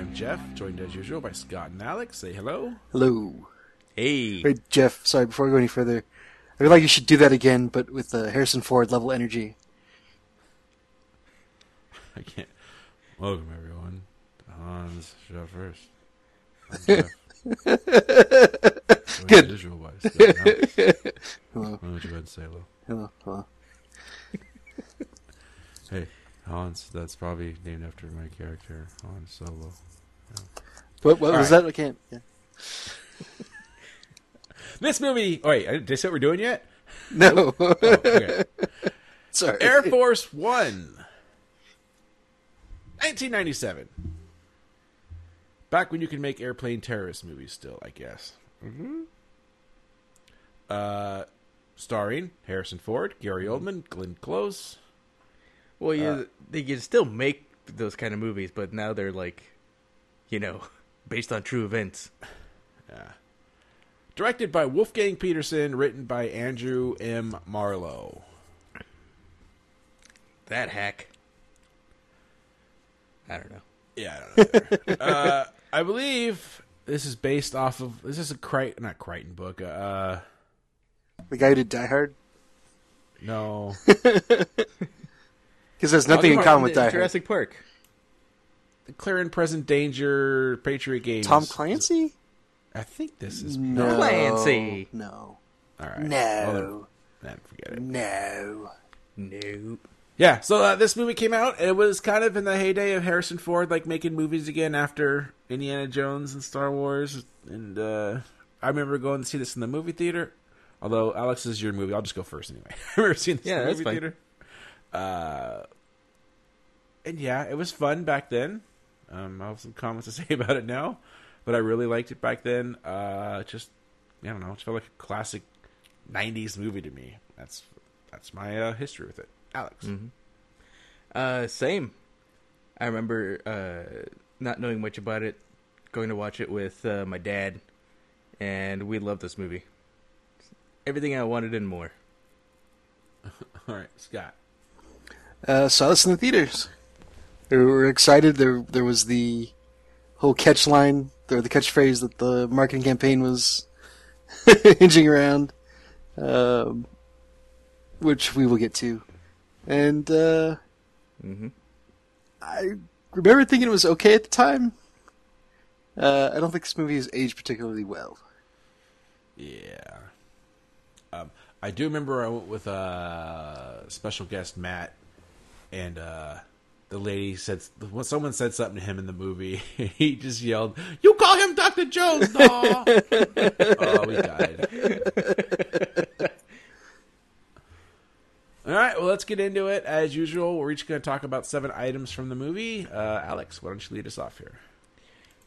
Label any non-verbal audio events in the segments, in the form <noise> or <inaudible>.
I'm Jeff, joined as usual by Scott and Alex. Say hello. Hello. Hey. Wait, Jeff, sorry, before we go any further, I feel like you should do that again, but with the Harrison Ford level energy. <laughs> I can't. Welcome everyone Hans Shot First. I'm <laughs> Jeff. <laughs> Good. as usual by Scott and Alex. Hello. Why don't you go ahead and say hello? Hello. Hello. Hey, Hans. That's probably named after my character, Han Solo. What, what was right. that? I can't. Yeah. <laughs> This movie. Oh, wait, I- did I say what we're doing yet? No. Oh, okay. <laughs> sorry. Air Force One, 1997. Back when you could make airplane terrorist movies, still, I guess. Mm-hmm. Uh, starring Harrison Ford, Gary Oldman, Glenn Close. Well, you Uh, they can still make those kind of movies, but now they're like, you know, <laughs> based on true events. Directed by Wolfgang Petersen, written by Andrew M. Marlowe. That hack. I don't know. Yeah, I don't know. <laughs> uh, I believe this is based off of this is a Crichton, not Crichton book. Uh, The guy who did Die Hard? no, <laughs> Because there's nothing in common with Die Hard. Jurassic Park. Clear and Present Danger, Patriot Games. Tom Clancy? I think this is No. Clancy. No. all right. No. Well, then, then forget it. No. Nope. Yeah, so uh, this movie came out. It was kind of in the heyday of Harrison Ford, like making movies again after Indiana Jones and Star Wars. And uh, I remember going to see this in the movie theater. Although Alex this is your movie, I'll just go first anyway. <laughs> I remember seeing this Yeah, in the movie fine. theater. Uh, and yeah, it was fun back then. Um, I have some comments to <laughs> say about it now, but I really liked it back then. Uh, just I don't know, it felt like a classic '90s movie to me. That's that's my uh, history with it. Alex. Uh, same. I remember uh, not knowing much about it, going to watch it with uh, my dad, and we loved this movie. Everything I wanted and more. <laughs> All right, Scott. Uh, saw this in the theaters. We were excited. There, there was the whole catch line, or the catchphrase that the marketing campaign was <laughs> hinging around, um, which we will get to. And uh, hmm I remember thinking it was okay at the time. Uh, I don't think this movie has aged particularly well. Yeah. Um, I do remember I went with uh, special guest Matt, and uh, the lady said when someone said something to him in the movie, <laughs> he just yelled, "You call him Doctor Jones, no!" <laughs> oh, we died. All right, well, let's get into it. As usual, we're each going to talk about seven items from the movie. Uh, Alex, why don't you lead us off here?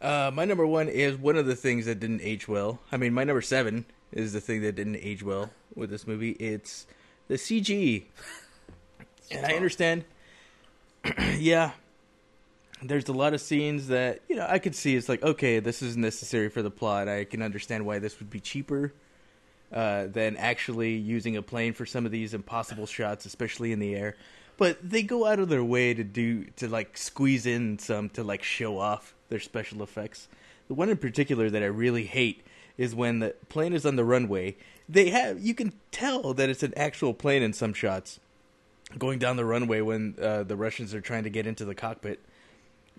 Uh, my number one is one of the things that didn't age well. I mean, my number seven is the thing that didn't age well with this movie. It's the CG. And I understand. <clears throat> yeah. There's a lot of scenes that, you know, I could see it's like, okay, this is necessary for the plot. I can understand why this would be cheaper uh, than actually using a plane for some of these impossible shots, especially in the air. But they go out of their way to do to like squeeze in some to like show off their special effects. The one in particular that I really hate is when the plane is on the runway. They have you can tell that it's an actual plane in some shots going down the runway when uh, the Russians are trying to get into the cockpit.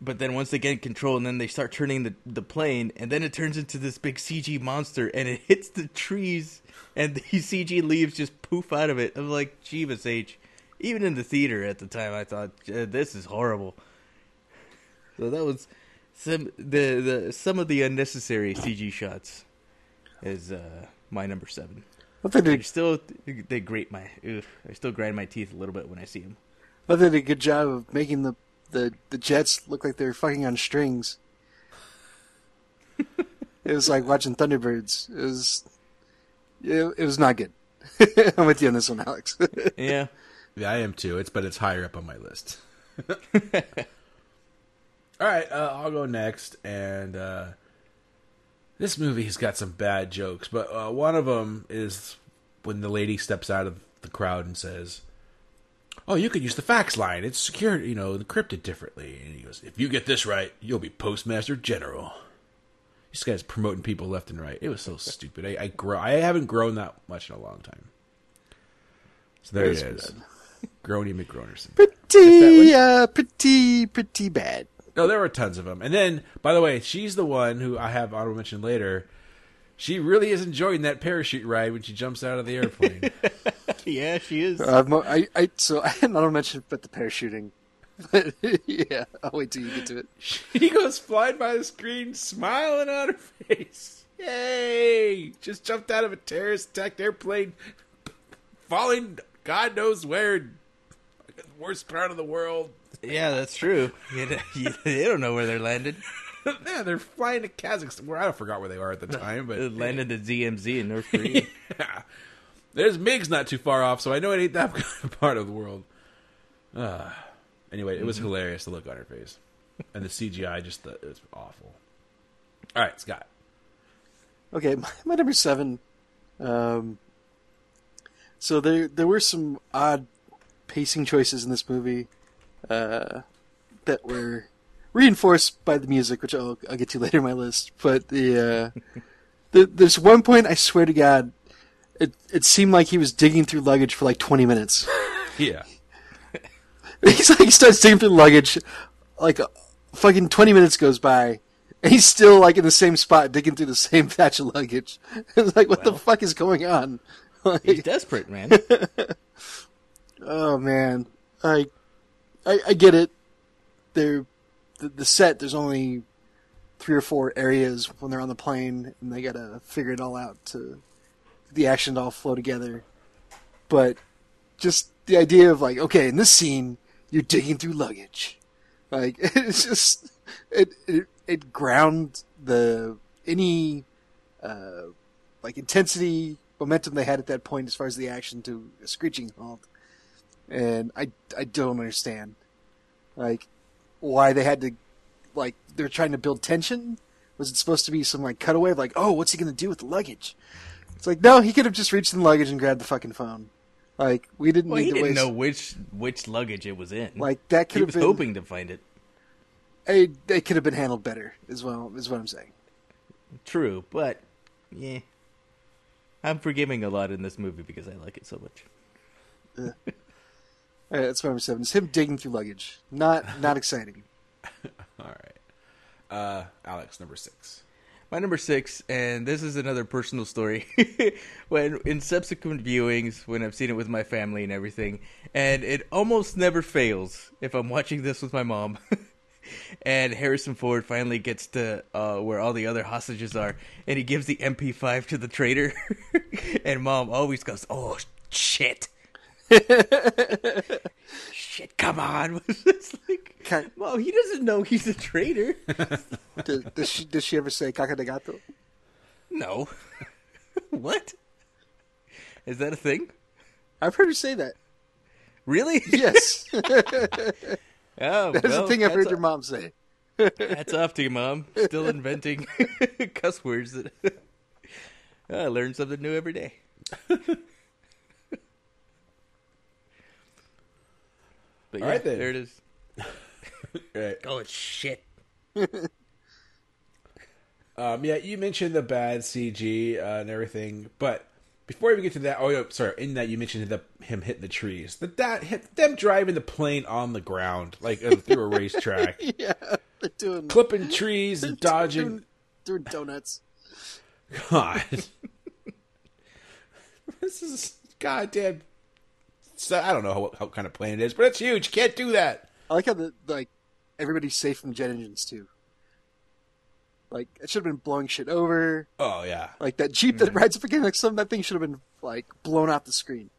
But then once they get control, and then they start turning the the plane, and then it turns into this big CG monster, and it hits the trees, and these <laughs> CG leaves just poof out of it. I'm like, Jeebus H. Even in the theater at the time, I thought "Uh, this is horrible. So that was some the the some of the unnecessary CG shots is uh, my number seven. I thought they They did, still they grate my ugh, I still grind my teeth a little bit when I see them. I they did a good job of making the, the, the jets look like they're fucking on strings. <laughs> it was like watching Thunderbirds. It was, it, it was not good. <laughs> I'm with you on this one, Alex. <laughs> Yeah. Yeah, I am too. It's but it's higher up on my list. All right, uh, I'll go next, and uh, this movie has got some bad jokes, but uh, one of them is when the lady steps out of the crowd and says, "Oh, you could use the fax line. It's secured, you know, encrypted differently." And he goes, "If you get this right, you'll be postmaster general." This guy's promoting people left and right. It was so <laughs> stupid. I, I grow. I haven't grown that much in a long time. So there It is. Grony McGronerson. pretty, uh, pretty, pretty bad. No, there were tons of them. And then, by the way, she's the one who I have honorable mention later. She really is enjoying that parachute ride when she jumps out of the airplane. <laughs> Yeah, she is. Uh, mo- I, I, so <laughs> I had not mentioned but the parachuting. <laughs> Yeah, I'll wait till you get to it. she goes flying by the screen, smiling on her face. Yay! Just jumped out of a terrorist attacked airplane, falling God knows where. Worst part of the world. Yeah, that's true. <laughs> You, you, they don't know where they're landed. <laughs> yeah, they're flying to Kazakhstan. Where I forgot where they are at the time, but They landed at ZMZ in North Korea. <laughs> yeah. There's Migs not too far off, so I know it ain't that part of the world. Uh, anyway, it was hilarious to look on her face, and the CGI just the, it was awful. All right, Scott. Okay, my, my number seven. Um, so there there were some odd pacing choices in this movie uh, that were reinforced by the music, which I'll, I'll get to <laughs> later in my list. But the, uh, the there's one point I swear to God, it it seemed like he was digging through luggage for like 20 minutes. <laughs> Yeah, <laughs> He's like he starts digging through luggage, like uh, fucking 20 minutes goes by. And he's still like in the same spot, digging through the same patch of luggage. It's like, what the fuck is going on? Like, He's desperate, man. Oh man, I, I, I get it. There, the, the set. There's only three or four areas when they're on the plane, and they gotta figure it all out to the action to all flow together. But just the idea of like, okay, in this scene, you're digging through luggage. Like <laughs> it's just it it, it ground the any uh, like intensity momentum they had at that point as far as the action to a screeching halt and I I don't understand, like, why they had to, like, they're trying to build tension. Was it supposed to be some like cutaway of like, oh, what's he gonna do with the luggage? It's like, no, he could have just reached in the luggage and grabbed the fucking phone. Like, we didn't Well, need he to didn't waste. know which which luggage it was in. Like that he could have was been. hoping to find it. It, it could have been handled better. Is well, is what I'm saying. True, but yeah, I'm forgiving a lot in this movie because I like it so much. Uh, that's my number seven. It's him digging through luggage. Not not exciting. <laughs> all right. Uh, Alex, number six. My number six, and this is another personal story. <laughs> when in subsequent viewings, when I've seen it with my family and everything, and it almost never fails if I'm watching this with my mom. <laughs> and Harrison Ford finally gets to uh, where all the other hostages are, and he gives the MP5 to the traitor, and mom always goes, "Oh shit." Shit! Come on! <laughs> it's like, Okay. Mom, he doesn't know he's a traitor. <laughs> does, does she does she ever say "caca de gato"? No. <laughs> what? Is that a thing? I've heard her say that. Really? Yes, Oh, that's well, the thing I've heard hats your mom say. Hats off to you, mom. Still inventing cuss words. That I learn something new every day. But yeah, All right, then. there it is. <laughs> Right. Oh, it's shit. <laughs> Um, yeah, you mentioned the bad CG uh, and everything, but before we get to that, oh, yeah, sorry. In that, you mentioned the him hitting the trees. The that hit, them driving the plane on the ground like uh, through a racetrack, <laughs> Yeah, they're doing clipping trees and dodging. doing, doing donuts. God, this is goddamn. So, I don't know how, how kind of plane it is, but it's huge. You can't do that. I like how the like everybody's safe from jet engines too. Like it should have been blowing shit over. Oh yeah, Like that jeep that mm-hmm. rides up again, like some that thing should have been like blown off the screen.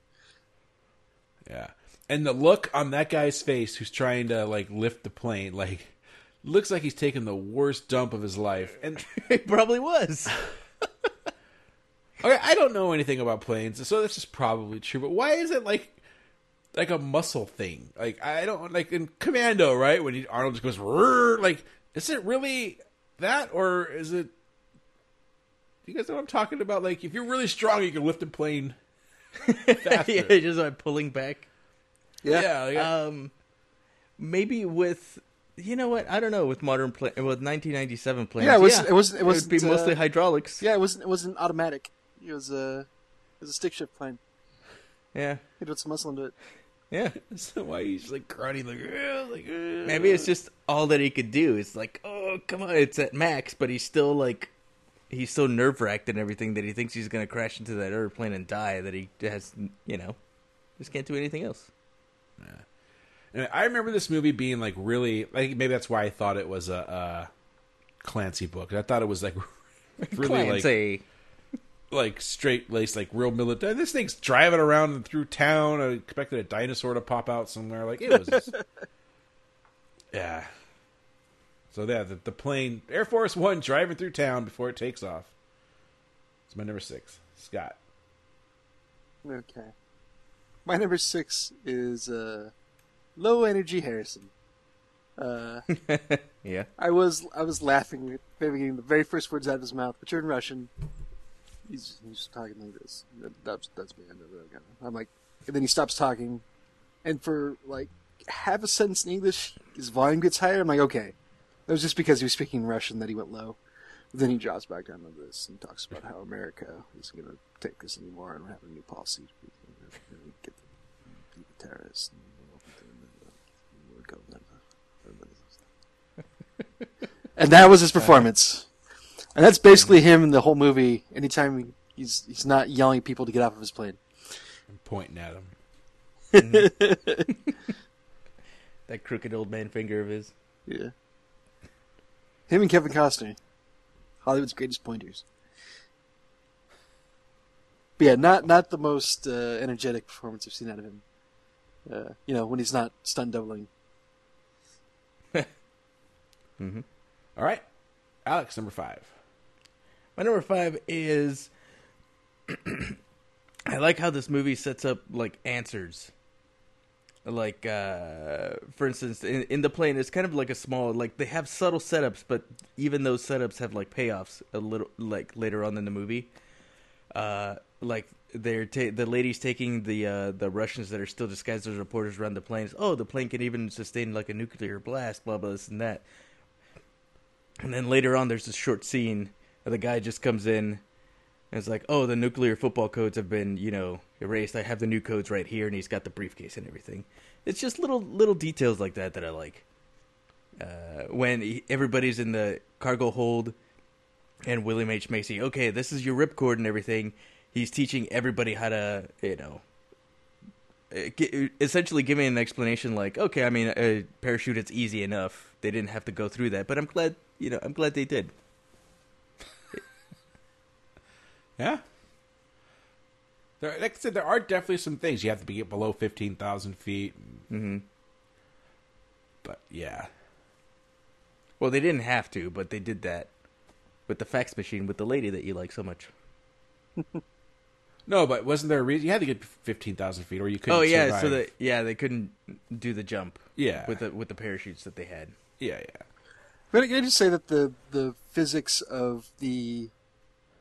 yeah. And the look on that guy's face who's trying to like lift the plane, like looks like he's taking the worst dump of his life. And <laughs> It probably was. <laughs> okay, I don't know anything about planes, so this is probably true. But why is it like like a muscle thing? Like I don't like in Commando, right? When he, Arnold just goes, "Rrr," like is it really that, or is it? You guys know what I'm talking about? Like if you're really strong, you can lift a plane <laughs> yeah, just like pulling back. Yeah. yeah, like, Um, maybe with you know what? I don't know with modern plane with 1997 planes. Yeah, it was- it was- it wasn't, be mostly uh, hydraulics. Yeah, it wasn't. It wasn't automatic. It was a. It was a stick shift plane. yeah, He put some muscle into it. Yeah. <laughs> so why he's like grunting like, like. Maybe it's just all that he could do. It's like, oh, come on, it's at max, but he's still like, he's so nerve wracked and everything that he thinks he's gonna crash into that airplane and die. That he has, you know, just can't do anything else. Yeah. And I remember this movie being like really like maybe that's why I thought it was a, a Clancy book. I thought it was like <laughs> really like Clancy. like straight laced, like real military. This thing's driving around through town. I expected a dinosaur to pop out somewhere. Like it was, just- <laughs> yeah. So yeah, the, the plane, Air Force One, driving through town before it takes off. It's my number six, Scott. Okay. My number six is uh, low energy Harrison. Uh, <laughs> yeah, I was I was laughing at getting the very first words out of his mouth, which are in Russian. He's he's talking like this. That- That's that's me. I know that kind of- I'm like, and then he stops talking, and for like half a sentence in English, his volume gets higher. I'm like, okay, that was just because he was speaking Russian that he went low. Then he drops back down to this and talks about how America isn't going to take this anymore and we're having a new policy to get the, the terrorists. And, uh, <laughs> and that was his performance. And that's basically him in the whole movie. Anytime he's he's not yelling at people to get off of his plane. I'm pointing at him. <laughs> <laughs> that crooked old man finger of his. Yeah. Him and Kevin Costner. Hollywood's greatest pointers. But yeah, not not the most uh, energetic performance I've seen out of him. Uh, you know, when he's not stunt doubling. <laughs> All right, Alex, number five. My number five is <clears throat> I like how this movie sets up like answers. Like uh for instance in, in the plane it's kind of like a small like they have subtle setups but even those setups have like payoffs a little like later on in the movie. Uh like they're ta- the lady's taking the uh the Russians that are still disguised as reporters around the planes. Oh, the plane can even sustain like a nuclear blast, blah blah this and that. And then later on, there's this short scene the guy just comes in and it's like, oh, the nuclear football codes have been, you know, erased. I have the new codes right here, and he's got the briefcase and everything. It's just little little details like that that I like. Uh, when he, everybody's in the cargo hold, and William H Macy, okay, this is your ripcord and everything. He's teaching everybody how to, you know, uh, essentially giving an explanation like, okay, I mean, a parachute, it's easy enough. They didn't have to go through that, but I'm glad, you know, I'm glad they did. Yeah. There, like I said, there are definitely some things you have to be below fifteen thousand feet. hmm But yeah, Well, they didn't have to, but they did that with the fax machine with the lady that you like so much. <laughs> no, but wasn't there a reason you had to get fifteen thousand feet, or you couldn't? oh yeah, survive? so that yeah, they couldn't do the jump. Yeah. with the with the parachutes that they had. yeah, yeah. But can I just say that the the physics of the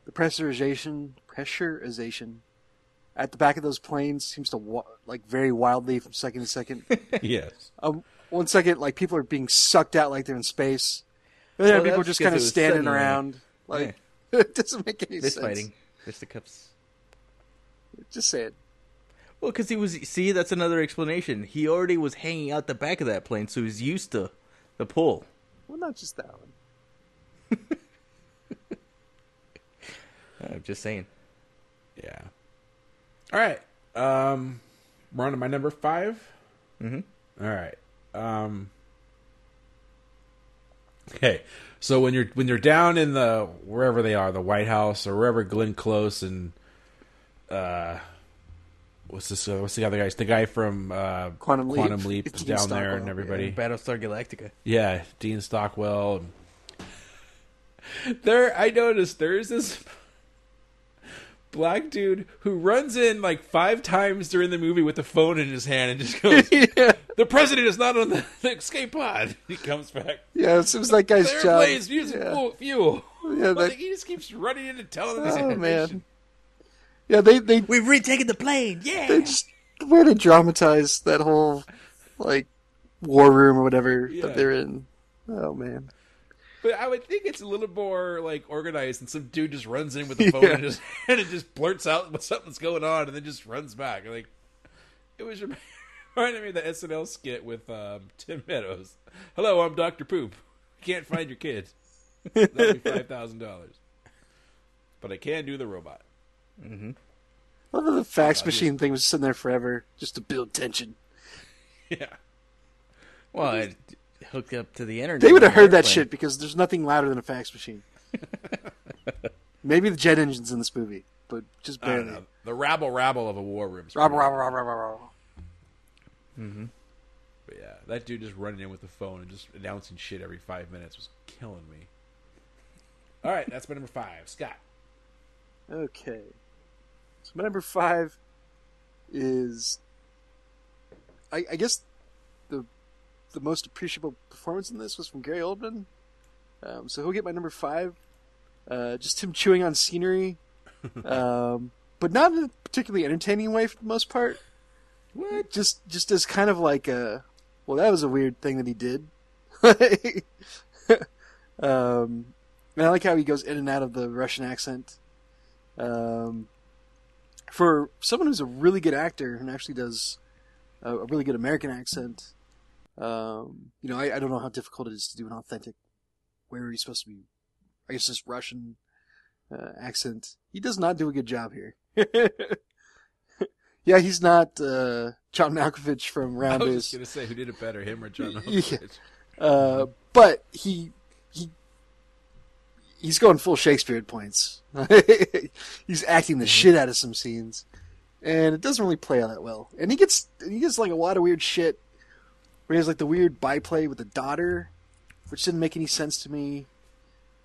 the pressurization pressurization at the back of those planes seems to wa- like vary wildly from second to second. <laughs> yes. um, one second, like people are being sucked out like they're in space. The other people are just kind of standing suddenly. around. Like <laughs> it doesn't make any Fist sense. fighting, fisticuffs. Just say it. Well, because he was see, that's another explanation. He already was hanging out the back of that plane, so he's used to the pull. Well, not just that one. <laughs> I'm just saying. Yeah. All right. Um, we're on to my number 5 Mm-hmm. All right. Um. Okay, so when you're when you're down in the wherever they are, the White House or wherever Glenn Close and uh, what's this? Uh, what's the other guys? The guy from uh, Quantum Leap. Quantum Leap Dean is down there, and everybody. Battlestar Galactica. Yeah, Dean Stockwell. There, I noticed there is this black dude who runs in like five times during the movie with the phone in his hand and just goes, <laughs> yeah, "The president is not on the, the escape pod." <laughs> He comes back. yeah, it was that guy's The job. airplane's using yeah. fuel. fuel. Yeah, But that- he just keeps running in and telling them his Oh information. man. Yeah, they they We've retaken the plane. Yeah. they just the way they dramatize that whole like war room or whatever Yeah. that they're in. Oh man. But I would think it's a little more like organized, and some dude just runs in with the <laughs> phone Yeah. <laughs> and just and it just blurts out what something's going on, and then just runs back. Like it was <laughs> reminding me of the SNL skit with um, Tim Meadows. Hello, I'm Doctor Poop. Can't find your kid. That'll be five thousand dollars. But I can do the robot. I love that the fax machine thing was sitting there forever just to build tension. Yeah. well, it hooked up to the internet. They would have on the heard that shit because there's nothing louder than a fax machine. <laughs> Maybe the jet engines in this movie, but just I don't barely. know. The rabble rabble of a war room. Rob. Mm-hmm. But yeah, that dude just running in with the phone and just announcing shit every five minutes was killing me. All right, that's my number five. Scott. Okay. So my number five is, I, I guess, the the most appreciable performance in this was from Gary Oldman. Um, so he'll get my number five. Uh, just him chewing on scenery, <laughs> um, but not in a particularly entertaining way for the most part. What? Just just as kind of like a, well, that was a weird thing that he did. <laughs> um, and I like how he goes in and out of the Russian accent. Um, for someone who's a really good actor and actually does a, a really good American accent, um, you know, I, I don't know how difficult it is to do an authentic, where he's supposed to be, I guess, this Russian uh, accent. He does not do a good job here. <laughs> yeah, he's not uh, John Malkovich from <laughs> I was just gonna say who did it better, him or John <laughs> Yeah. Uh, but he he he's going full Shakespeare at points. he's acting the shit out of some scenes, and it doesn't really play all that well. And he gets he gets like a lot of weird shit. Where he has like the weird byplay with the daughter, which didn't make any sense to me.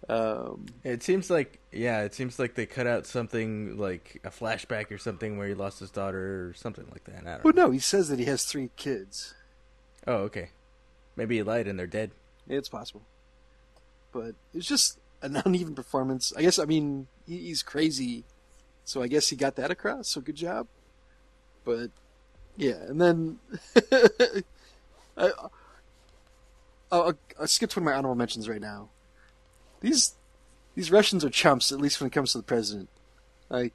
Um, It seems like yeah, it seems like they cut out something like a flashback or something where he lost his daughter or something like that. I but know. no, he says that he has three kids. Oh, okay. Maybe he lied and they're dead. It's possible, but it's just an <laughs> uneven performance. I guess I mean he, he's crazy, so I guess he got that across. So good job. But yeah, and then <laughs> I, uh, I'll, I'll skip to one of my honorable mentions right now. These these Russians are chumps, at least when it comes to the president. Like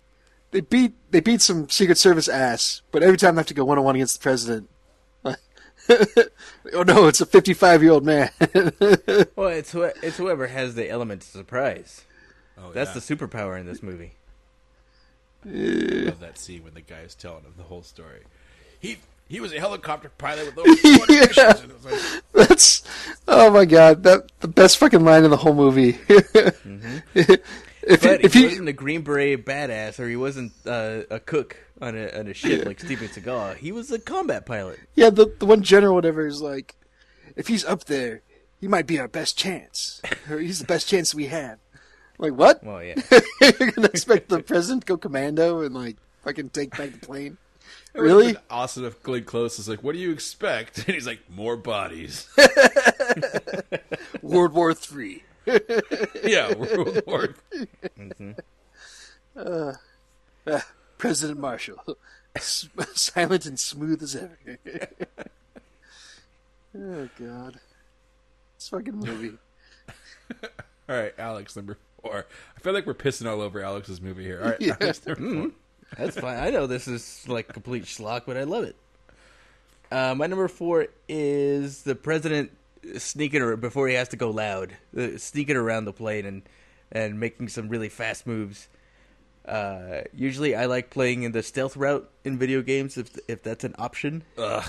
they beat they beat some Secret Service ass, but every time they have to go one on one against the president. <laughs> oh no, it's a fifty five year old man. <laughs> Well, it's who- it's whoever has the element of surprise. Oh, That's yeah. the superpower in this movie. I love that scene when the guy is telling him the whole story. He he was a helicopter pilot with over <laughs> 200 Yeah. missions. And it was like, That's oh my god, that the best fucking line in the whole movie. <laughs> if But if he you wasn't a Green Beret badass, or he wasn't uh, a cook on a on a ship like Steven Seagal. He was a combat pilot. yeah, the the one general whatever is like, if he's up there, he might be our best chance, <laughs> or he's the best chance we have. Like what? Well, yeah. You're gonna expect the president to go commando and like fucking take back the plane? It would've Really? Awesome if Glenn Close is like, "What do you expect?" <laughs> And he's like, "More bodies." <laughs> World War Three. <laughs> yeah, World War. Mm-hmm. Uh, uh, President Marshall, silent and smooth as ever. oh God, this fucking movie. All right, Alex number four. I feel like we're pissing all over Alex's movie here. All right, Yeah. Alex number four. Mm-hmm. That's fine. I know this is like complete schlock, but I love it. Uh, my number four is the president sneaking ar- before he has to go loud, uh, sneaking around the plane and and making some really fast moves. Uh, usually, I like playing in the stealth route in video games if if that's an option. Ugh,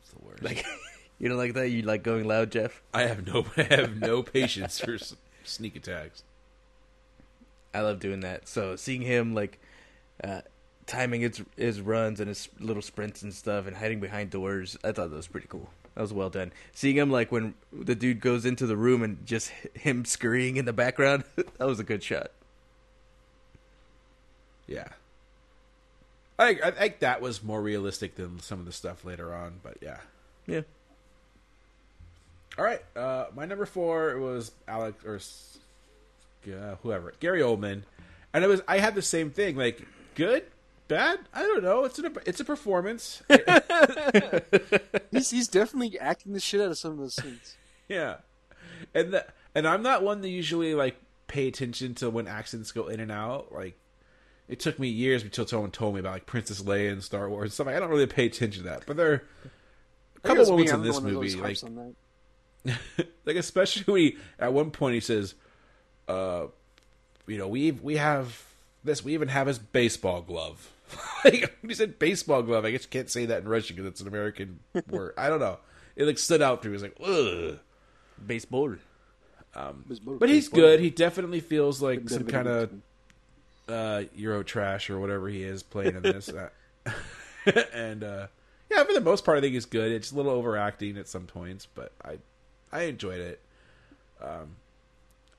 it's the worst. Like, <laughs> you don't like that? You like going loud, Jeff? I have no, <laughs> I have no patience for s- sneak attacks. I love doing that. So seeing him like uh, timing his his runs and his little sprints and stuff, and hiding behind doors. I thought that was pretty cool. That was well done. Seeing him like when the dude goes into the room and just him scurrying in the background, <laughs> that was a good shot. Yeah. I think, I think that was more realistic than some of the stuff later on, but yeah. Yeah. All right, uh, my number four was Alex or uh, whoever Gary Oldman, and it was I had the same thing like good, bad. I don't know. It's a it's a performance. He's he's definitely acting the shit out of some of those scenes. <laughs> yeah, and the, and I'm not one to usually like pay attention to when accents go in and out. Like it took me years until someone told me about like Princess Leia and Star Wars and stuff. I don't really pay attention to that, but there are a I think it couple moments in this that movie like <laughs> like especially when he, at one point he says, uh, you know, we we have this. We even have his baseball glove. <laughs> like when he said baseball glove, I guess you can't say that in Russian because it's an American <laughs> word. I don't know. It like stood out to me. It was like, ugh. Baseball. But he's good. He definitely feels like some kind of uh, Euro trash or whatever he is playing in this. <laughs> Uh, and uh, yeah, for the most part, I think he's good. It's a little overacting at some points, but I I enjoyed it. Um,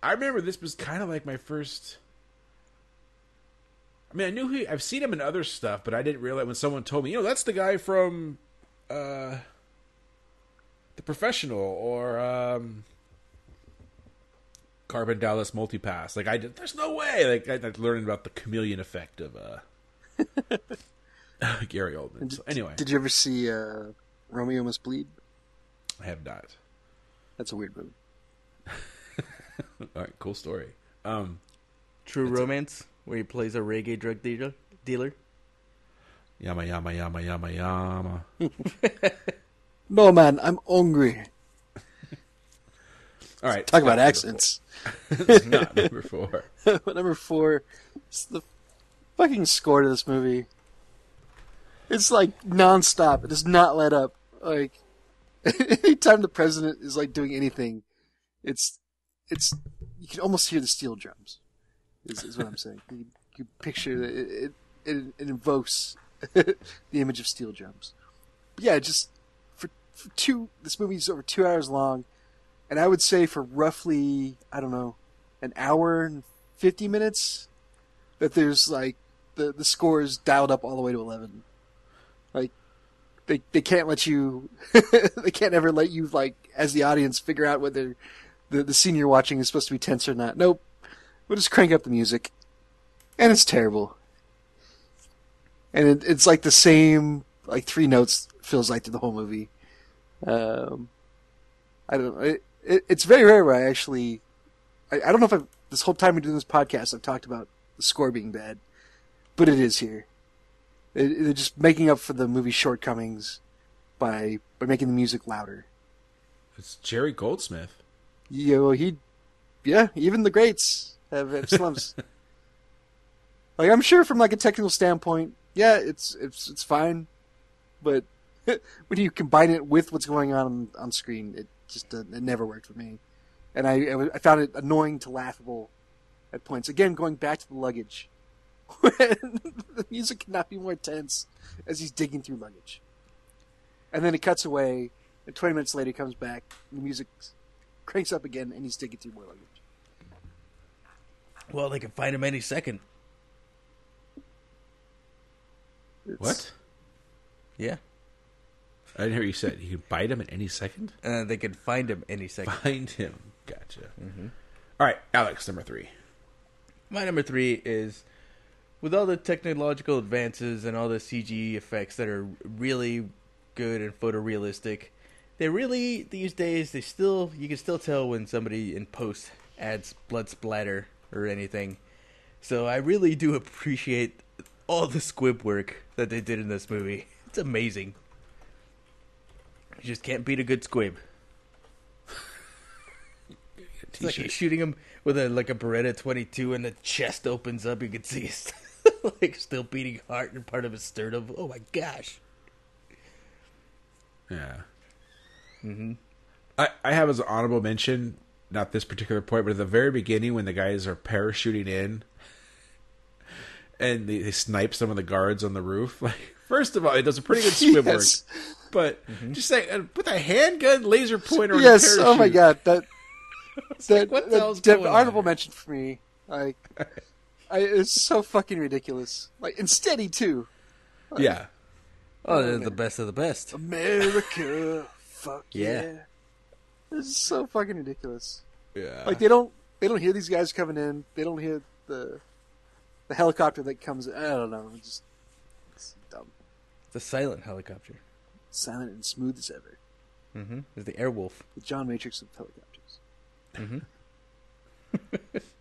I remember this was kind of like my first. I mean, I knew he. I've seen him in other stuff, but I didn't realize when someone told me, you know, that's the guy from uh, the Professional or um, Korben Dallas Multipass. Like I did. There's no way. Like I, I learned about the chameleon effect of uh, <laughs> Gary Oldman. So anyway, Did you ever see uh, Romeo Must Bleed? I have not. That's a weird movie. <laughs> All right, cool story. Um, True Romance, where he plays a reggae drug dealer. Dealer. yama yama yama yama yama. <laughs> No man, I'm hungry. <laughs> All right, Talk about Scott, accents. <laughs> Not number four. Number four, it's the fucking score to this movie. It's like nonstop. It does not let up. Like anytime the president is like doing anything, it's it's you can almost hear the steel drums. Is, is what I'm saying. You, you picture that it it, it, it invokes <laughs> the image of steel drums. But yeah, just for, for two. This movie is over two hours long, and I would say for roughly I don't know an hour and 50 minutes that there's like the the score is dialed up all the way to 11 like they they can't let you <laughs> they can't ever let you like as the audience figure out whether the the scene you're watching is supposed to be tense or not nope we'll just crank up the music and it's terrible and it, it's like the same like three notes feels like through the whole movie um i don't know it, it, it's very rare where i actually I, I don't know if I've this whole time we're doing this podcast I've talked about the score being bad, but it is here. They're just making up for the movie's shortcomings by by making the music louder. It's Jerry Goldsmith. You know, he, yeah, even the greats have slumps. <laughs> like I'm sure from like a technical standpoint, yeah, it's it's it's fine, but <laughs> when you combine it with what's going on on screen, it just uh, it never worked for me, and I I found it annoying to laughable at points. Again, going back to the luggage, <laughs> the music cannot be more tense as he's digging through luggage, and then it cuts away, and 20 minutes later he comes back, and the music cranks up again, and he's digging through more luggage. Well, they can find him any second. It's- What? Yeah. I didn't hear what you said. You can bite him at any second. Uh, they can find him any second. Find him. Gotcha. All right, Alex, number three. My number three is with all the technological advances and all the CG effects that are really good and photorealistic. They really these days they still you can still tell when somebody in post adds blood splatter or anything. So I really do appreciate all the squib work that they did in this movie. <laughs> It's amazing. You just can't beat a good squib. It's like he's shooting him with a like a Beretta 22, and the chest opens up. You can see his <laughs> like still beating heart and part of his sternum. Oh my gosh! Yeah. Mm-hmm. I, I have as an honorable mention, not this particular point, but at the very beginning when the guys are parachuting in, and they, they snipe some of the guards on the roof. <laughs> Like, first of all, it does a pretty good squib <laughs> Yes. work, but just say uh, put a handgun laser pointer. on yes. Oh my god. That <laughs> that, what the that hell's going honorable here? mention for me. Like, I, it's so fucking ridiculous. Like, and steady too. Yeah, Oh, they're the best of the best. America. Fuck Yeah. yeah. This is so fucking ridiculous. Yeah. Like they don't they don't hear these guys coming in. They don't hear the the helicopter that comes. I don't know. It's just it's dumb. The silent helicopter. Silent and smooth as ever. Mm-hmm. It's the Airwolf. The John Matrix of helicopters. Mm-hmm. <laughs>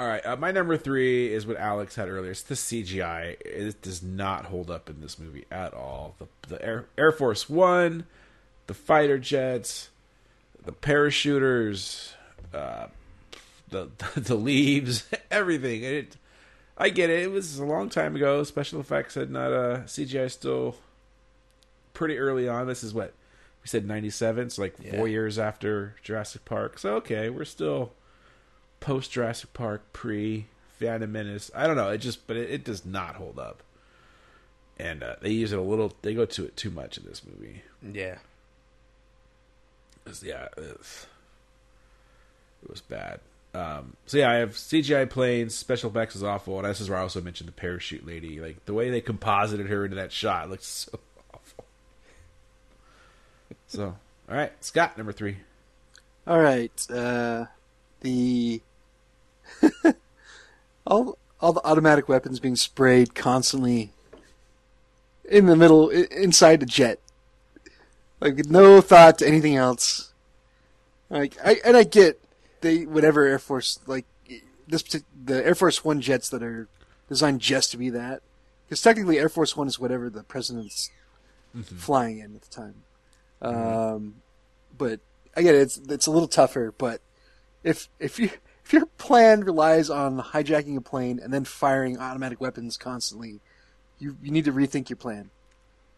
All right, uh, my number three is what Alex had earlier. It's the CGI. It does not hold up in this movie at all. The the Air, Air Force One, the fighter jets, the parachuters, uh, the <laughs> the leaves, <laughs> everything. It, I get it. It was a long time ago. Special effects had not uh, CGI still pretty early on. This is what we said ninety seven. So like four years after Jurassic Park. So okay, we're still post Jurassic Park, pre Phantom Menace. I don't know. It just, but it, it does not hold up. And uh, they use it a little. They go to it too much in this movie. Yeah. Yeah, it's, it was bad. Um, so yeah, I have CGI planes. Special effects is awful, and this is where I also mentioned the parachute lady. Like the way they composited her into that shot looks so awful. So, all right, Scott, number three. All right. Uh, the <laughs> all all the automatic weapons being sprayed constantly in the middle inside the jet. Like no thought to anything else. Like I and I get they whatever Air Force like this the Air Force One jets that are designed just to be that because technically Air Force One is whatever the president's flying in at the time. Um, but I get it. It's it's a little tougher. But if if you if your plan relies on hijacking a plane and then firing automatic weapons constantly, you you need to rethink your plan.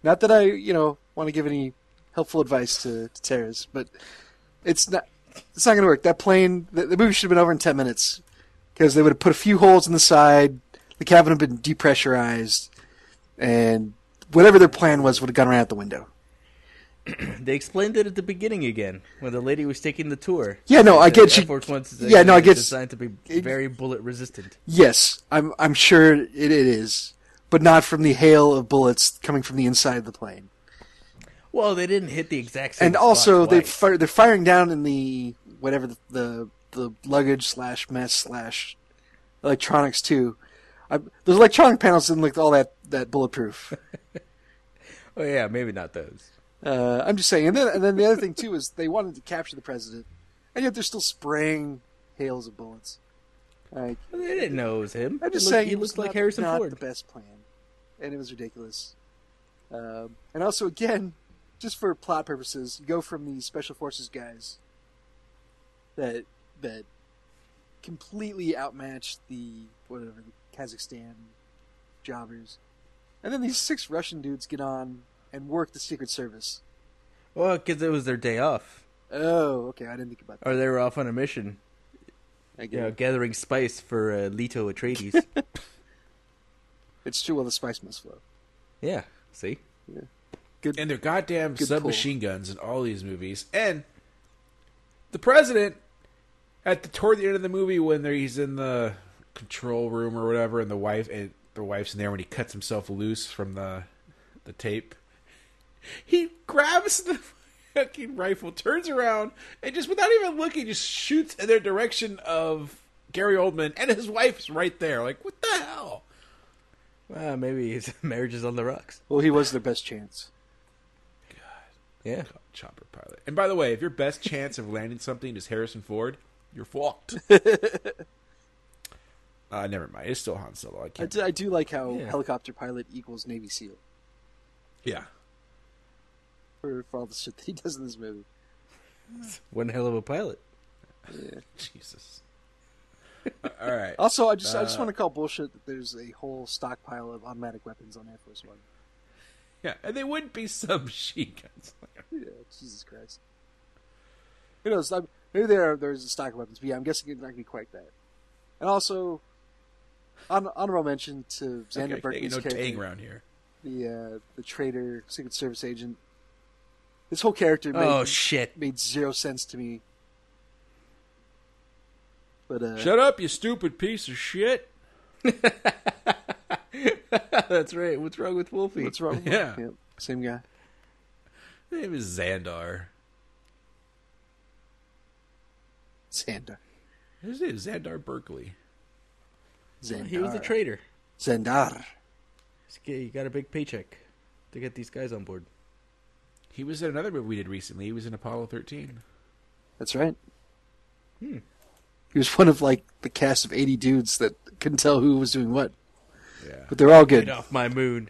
Not that I you know want to give any helpful advice to, to terrorists, but it's not it's not going to work. That plane the, the movie should have been over in ten minutes because they would have put a few holes in the side. The cabin would have been depressurized, and whatever their plan was would have gone right out the window. <clears throat> They explained it at the beginning again when the lady was taking the tour. Yeah, no, I get you. Air Force One's Yeah, no, I get- designed to be it- very bullet resistant. Yes, I'm I'm sure it, it is, but not from the hail of bullets coming from the inside of the plane. Well, they didn't hit the exact same. and also, they fire, they're firing down in the whatever the the, the luggage slash mess slash electronics too. I, those electronic panels didn't look all that that bulletproof. <laughs> Oh yeah, maybe not those. Uh, I'm just saying, and then and then the other thing too is they wanted to capture the president, and yet they're still spraying hails of bullets. Like, They didn't know it was him. I'm just looked, saying, he looked like not, Harrison not Ford. the best plan, and it was ridiculous. Um, and also, again, just for plot purposes, you go from these special forces guys that that completely outmatch the whatever the Kazakhstan jobbers, and then these six Russian dudes get on and work the Secret Service. Well, because it was their day off, Oh, okay, I didn't think about that. or they were off on a mission, I you know, gathering spice for uh, Leto Atreides. <laughs> It's true. Well, the spice must flow. yeah, see, Good. and their goddamn Good submachine guns in all these movies. And the president at the toward the end of the movie when he's in the control room or whatever, and the wife and the wife's in there when he cuts himself loose from the the tape. <laughs> He grabs the fucking rifle, turns around, and just without even looking, just shoots in their direction of Gary Oldman, and his wife's right there. Like, what the hell? well, maybe his <laughs> marriage is on the rocks. Well, he was their best chance. Yeah, chopper pilot. And by the way, if your best chance of landing something is Harrison Ford, you're fucked. <laughs> uh, never mind. It's still Han Solo. I I can't. do, I do like how Yeah. helicopter pilot equals Navy SEAL yeah. for, for all the shit that he does in this movie. <laughs> one hell of a pilot. Yeah. <laughs> Jesus. Uh, All right. Also, I just I just Uh, want to call bullshit that there's a whole stockpile of automatic weapons on Air Force One. Yeah, and they wouldn't be submachine guns. Yeah, Jesus Christ. Who knows? I, maybe there there's a stock of weapons, but yeah, I'm guessing it's not going to be quite that. And also, hon- honorable mention to Xander Okay, Berkeley's no character, tang around here. the uh, the traitor, Secret Service agent. This whole character made, Oh shit! made zero sense to me. But uh, Shut up, you stupid piece of shit. <laughs> That's right. What's wrong with Wolfie? what's wrong? with- <laughs> Yeah. Yep, same guy. His name is Xandar. Xander. His name is Xander Berkeley. Xander. He was a traitor. Xander. He got a big paycheck to get these guys on board. He was in another movie we did recently. He was in Apollo 13. That's right. Hmm. He was one of like the cast of eighty dudes that couldn't tell who was doing what, Yeah. but they're all good. Get off my moon.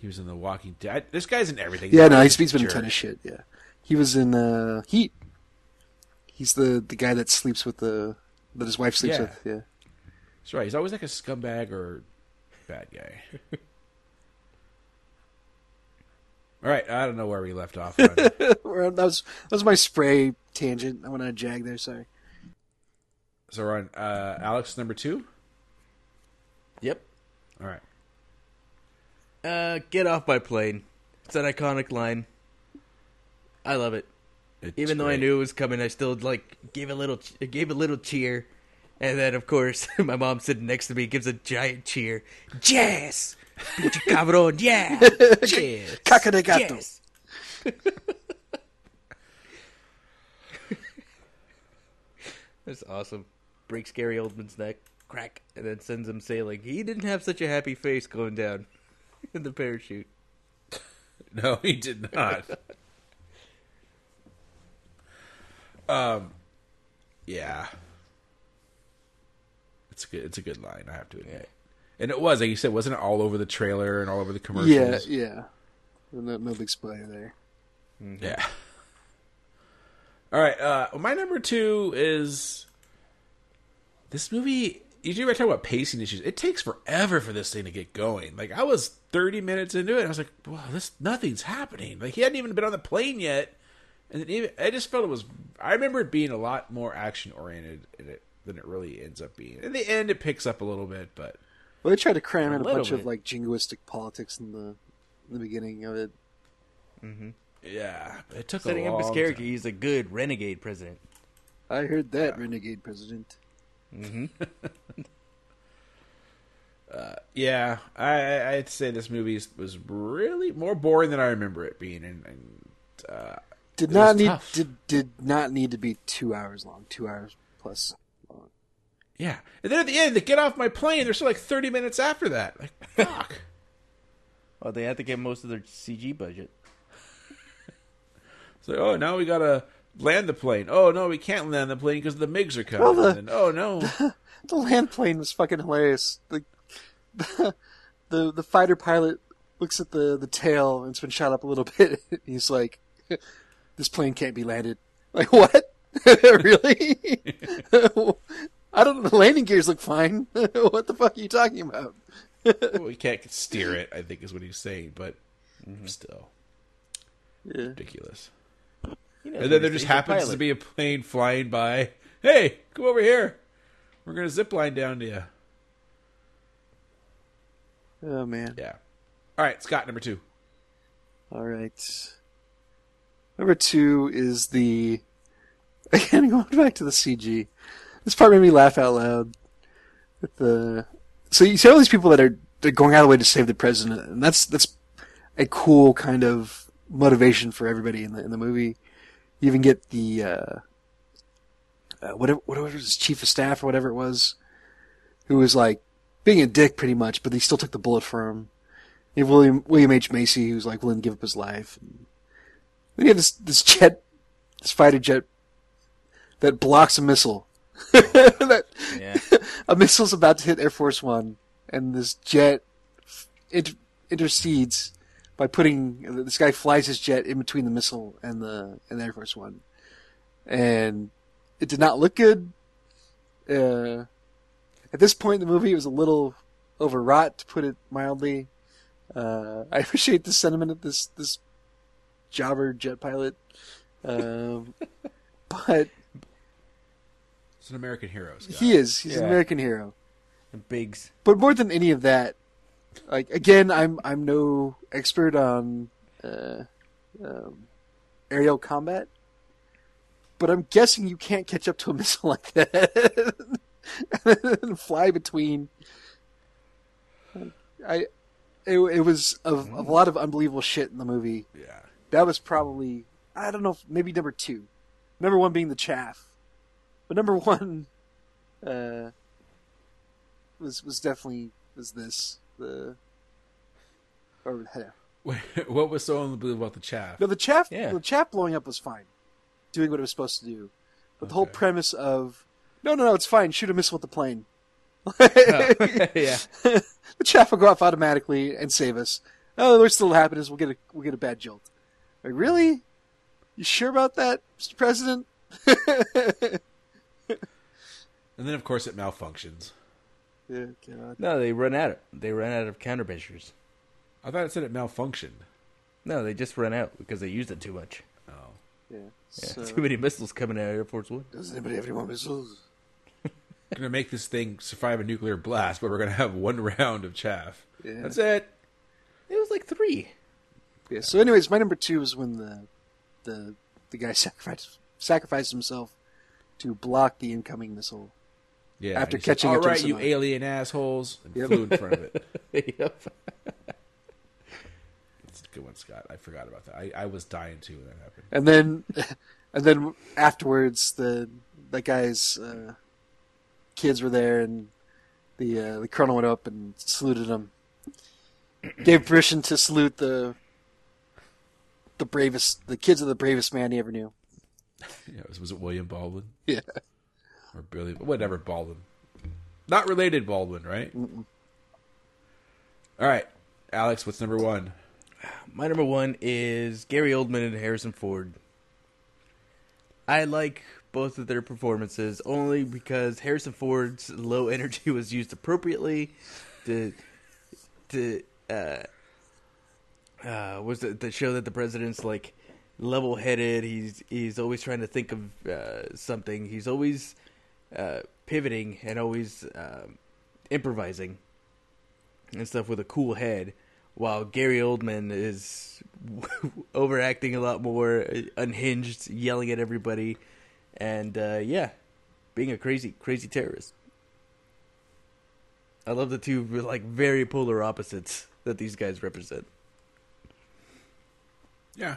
He was in The Walking Dead. This guy's in everything. Yeah, no, He's he's, he's been in a ton of shit. Yeah, he was in uh, Heat. He's the the guy that sleeps with the that his wife sleeps Yeah. with. Yeah, That's right. He's always like a scumbag or bad guy. <laughs> All right, I don't know where we left off. <laughs> On. That was that was my spray tangent. I went on a jag there. Sorry. so we're on uh, Alex number two. Yep. All right. Uh, get off my plane. It's an iconic line. I love it. It's Even though I knew it was coming, I still like gave a little, gave a little cheer, and then of course <laughs> my mom sitting next to me gives a giant cheer. Yes, pinche cabrón, yeah, <laughs> yes, Caca de gato. yes. <laughs> That's awesome. Breaks Gary Oldman's neck, crack, and then sends him sailing. He didn't have such a happy face going down <laughs> in the parachute. <laughs> No, he did not. <laughs> um, yeah, it's a good. It's a good line. I have to admit. And it was like you said, wasn't it all over the trailer and all over the commercials? Yeah, yeah. No, no big spoiler there. Yeah. All right. Uh, my number two is this movie. Usually, I talk about pacing issues. It takes forever for this thing to get going. Like I was thirty minutes into it, and I was like, "Wow, this nothing's happening." Like he hadn't even been on the plane yet, and then even, I just felt it was. I remember it being a lot more action oriented than it really ends up being. In the end, it picks up a little bit, but Well, they tried to cram A in a little bunch of like jingoistic politics in the in the beginning of it. Mm-hmm. yeah, it took Setting a up long his character, time. he's a good renegade president. I heard that, renegade president. <laughs> Yeah, I, I- I'd say this movie was really more boring than I remember it being, and, and uh, Did not need tough. did did not need to be two hours long. Two hours plus. long. yeah. And then at the end, they get off my plane. They're still like thirty minutes after that. Like, <laughs> fuck. Well, they had to get most of their CG budget. so, oh, now we gotta land the plane. Oh no, we can't land the plane because the MIGs are coming. Well, the- And oh no, <laughs> The land plane was fucking hilarious. The the <laughs> the, the fighter pilot looks at the the tail and it's been shot up a little <laughs> bit. He's like, "This plane can't be landed." Like what? really? I don't. Know the landing gears look fine. what the fuck are you talking about? well, we can't steer it. I think is what he's saying, but mm-hmm. still Yeah. ridiculous. He knows And then there just doing. He's a happens to be a plane flying by. Hey, come over here. We're gonna zip line down to you. Oh man. Yeah. All right, Scott, number two. All right. Number two is the <laughs> again going back to the CG. This part made me laugh out loud. With the so you see all these people that are they're going out of the way to save the president, and that's that's a cool kind of motivation for everybody in the in the movie. You even get the uh, uh, whatever whatever his chief of staff or whatever it was, who was like being a dick pretty much, but he still took the bullet for him. You have William William H Macy, who's like willing to give up his life. And then you have this this jet, this fighter jet that blocks a missile. <laughs> that Yeah. <laughs> a missile's about to hit Air Force One, and this jet inter- intercedes by putting this guy flies his jet in between the missile and the and the Air Force One, and it did not look good. Uh, at this point in the movie, it was a little overwrought, to put it mildly. Uh, I <laughs> appreciate the sentiment of this this jobber jet pilot, um, <laughs> but He's an American hero. Scott. He is. He's an American hero. And Biggs. But more than any of that, like again, I'm I'm no expert on uh, um, aerial combat, but I'm guessing you can't catch up to a <laughs> missile like that and fly between. I, it, it was a, a lot of unbelievable shit in the movie. Yeah. That was probably I don't know, maybe number two. Number one being the chaff, but number one uh, was was definitely was this the or <laughs> what was so unbelievable about the chaff? no the chaff Yeah. the chaff blowing up was fine, doing what it was supposed to do, but the whole premise of no no no it's fine shoot a missile with the plane. <laughs> yeah. <laughs> the chaff will go off automatically and save us. Oh, the worst that'll happen is we'll get a we'll get a bad jolt. Like really? You sure about that, Mr. President? And then, of course, it malfunctions. Yeah, God. No, they run out. They run out of countermeasures. I thought it said it malfunctioned. No, they just run out because they used it too much. Oh. Yeah. Yeah, So, too many missiles coming out of Air Force One. does anybody have any more missiles? <laughs> Gonna make this thing survive a nuclear blast, but we're gonna have one round of chaff. Yeah. That's it. It was like three. Yeah. So, anyways, my number two is when the the the guy <laughs> sacrificed sacrificed himself to block the incoming missile. Yeah. After he said, catching All up right, the you alien assholes, and Yep. flew in front of it. <laughs> yep. That's a good one, Scott. I forgot about that. I, I was dying too when that happened. And then, and then afterwards, the that guy's uh, kids were there, and the uh, the colonel went up and saluted him. Gave permission to salute the the bravest, the kids of the bravest man he ever knew. <laughs> Yeah, was, was it William Baldwin Yeah, or Billy? Whatever Baldwin. Not related Baldwin, right? All right, Alex. What's number one? My number one is Gary Oldman and Harrison Ford. I like both of their performances only because Harrison Ford's low <laughs> energy was used appropriately to to uh, uh, was it to show that the president's like level headed. He's he's always trying to think of uh, something. He's always uh, pivoting and always um, improvising and stuff with a cool head, while Gary Oldman is <laughs> overacting a lot more, uh, unhinged, yelling at everybody, and uh, yeah, being a crazy, crazy terrorist. I love the two like very polar opposites that these guys represent. Yeah.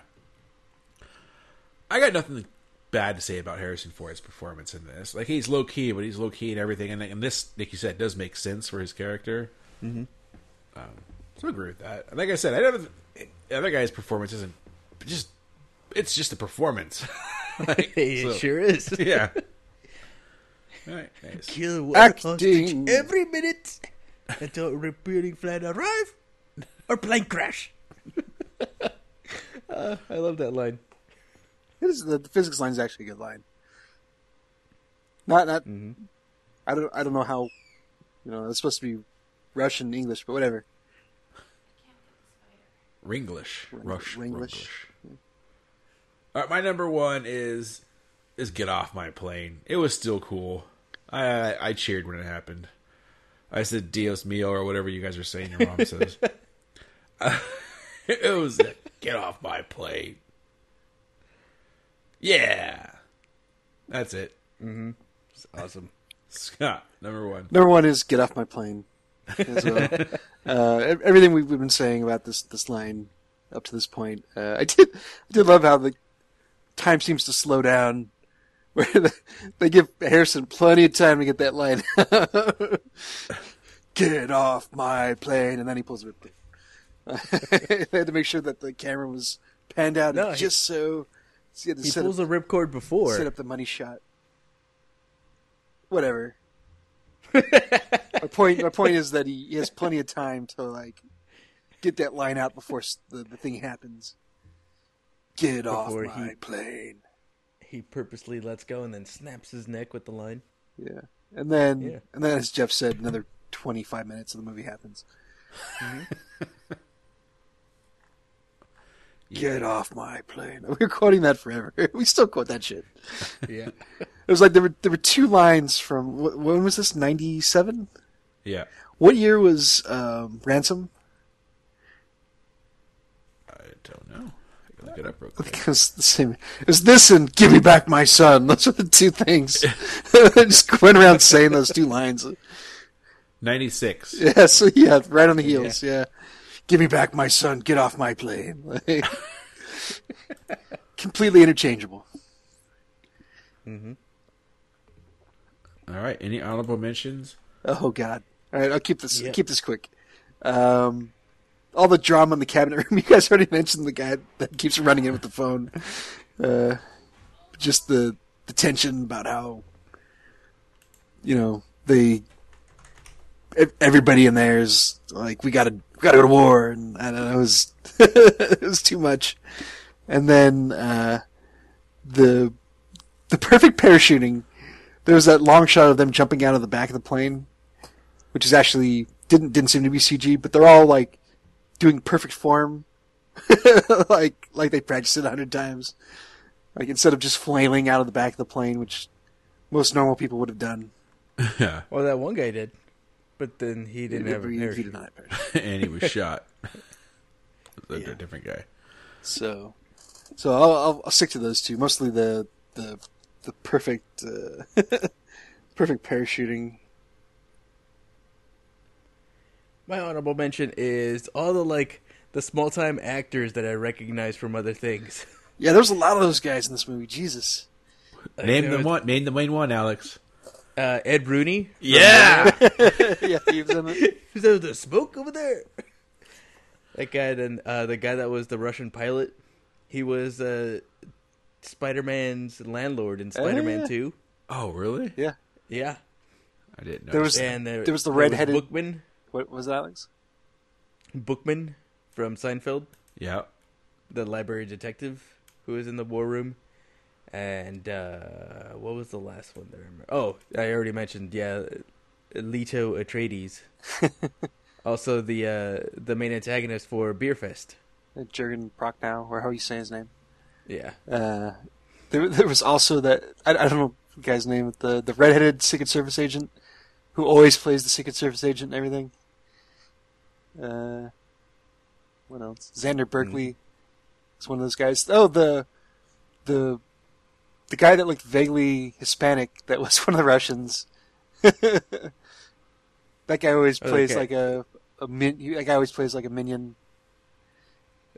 I got nothing bad to say about Harrison Ford's performance in this. Like he's low key, but he's low key and everything. And, and this, like you said, does make sense for his character. Mm-hmm. Um, so I agree with that. And like I said, I never. The other guy's performance isn't just. It's just a performance. <laughs> Like, <laughs> it so- sure is. <laughs> Yeah. All right. Nice. Kill one Acting. hostage every minute until a repeating flight arrive or plane crash. uh, I love that line. It is, the, the physics line is actually a good line. Not not. Mm-hmm. I don't I don't know how. You know, it's supposed to be Russian English, but whatever. Ringlish. Rush. Ringlish. Ringlish. All right, my number one is is get off my plane. It was still cool. I I, I cheered when it happened. I said Dios mio or whatever you guys are saying. Your mom says. <laughs> <laughs> it was get off my plane. Yeah, that's it. It's awesome. <laughs> Scott, number one. Number one is get off my plane. As well. <laughs> uh, everything we've, we've been saying about this this line up to this point, uh, I did I did love how the time seems to slow down. <laughs> Where the, they give Harrison plenty of time to get that line. get off my plane, and then he pulls it. they had to make sure that the camera was panned out No, he- just so. So you had to He set pulls up, a ripcord before. set up the money shot. Whatever. <laughs> my point. My point is that he, he has plenty of time to like get that line out before the, the thing happens. Get Before off my he- plane. He purposely lets go and then snaps his neck with the line. Yeah, and then Yeah. and then as Jeff said, another twenty five minutes of the movie happens. <laughs> Mm-hmm. Get off my plane. We <laughs> were quoting that forever. <laughs> We still quote that shit. <laughs> Yeah. It was like there were there were two lines from when was this? Ninety seven. Yeah. What year was um, Ransom? I don't know. I can look it up real quick. think it was the same. It was this and "Give me back my son." Those are the two things. Just went around saying those two lines. 96. Yeah, so yeah, right on the heels. Yeah, give me back my son. Get off my plane. <laughs> Like, completely interchangeable. All right. Any honorable mentions? Oh God! All right, I'll keep this Yeah. keep this quick. Um, all the drama in the cabinet room. <laughs> You guys already mentioned the guy that keeps running in with the phone. Uh, just the the tension about how you know they everybody in there is like we gotta we gotta go to war, and I don't know it was <laughs> it was too much. And then uh, the the perfect parachuting. There was that long shot of them jumping out of the back of the plane, which is actually didn't didn't seem to be CG, but they're all like doing perfect form, <laughs> like like they practiced it a hundred times. Like instead of just flailing out of the back of the plane, which most normal people would have done. <laughs> yeah. Well, that one guy did, but then he didn't have a He- he parachute. did not have a parachute. <laughs> and he was <laughs> shot. a Yeah. different guy. So, so I'll, I'll, I'll stick to those two. Mostly the the the perfect uh, <laughs> perfect parachuting. My honorable mention is all the like the small time actors that I recognize from other things. Yeah, there's a lot of those guys in this movie. Jesus. Name there the one. Name the main one, Alex. Uh, Ed Rooney. Yeah. <laughs> yeah, he was in it. <laughs> Is there the smoke over there? That guy, then uh, the guy that was the Russian pilot, he was uh, Spider Man's landlord in Spider Man yeah. Two. oh, really? Yeah, Yeah, I didn't know. There was- and there, There was the there redheaded- Bookman. what was that, Alex? Bookman from Seinfeld, Yeah. the library detective who was in the war room. And uh, what was the last one that I remember? Oh, I already mentioned, yeah, Leto Atreides. <laughs> also, the uh, the main antagonist for Beerfest. Jurgen Prochnow, or how you say his name. Yeah, Uh, there, there was also that I, I don't know the guy's name, the the redheaded Secret Service agent who always plays the Secret Service agent and everything. Uh, what else? Xander Berkeley is one of those guys. Oh, the the the guy that looked vaguely Hispanic that was <laughs> one of the Russians. <laughs> that guy always plays Okay. like a a min. That guy always plays like a minion.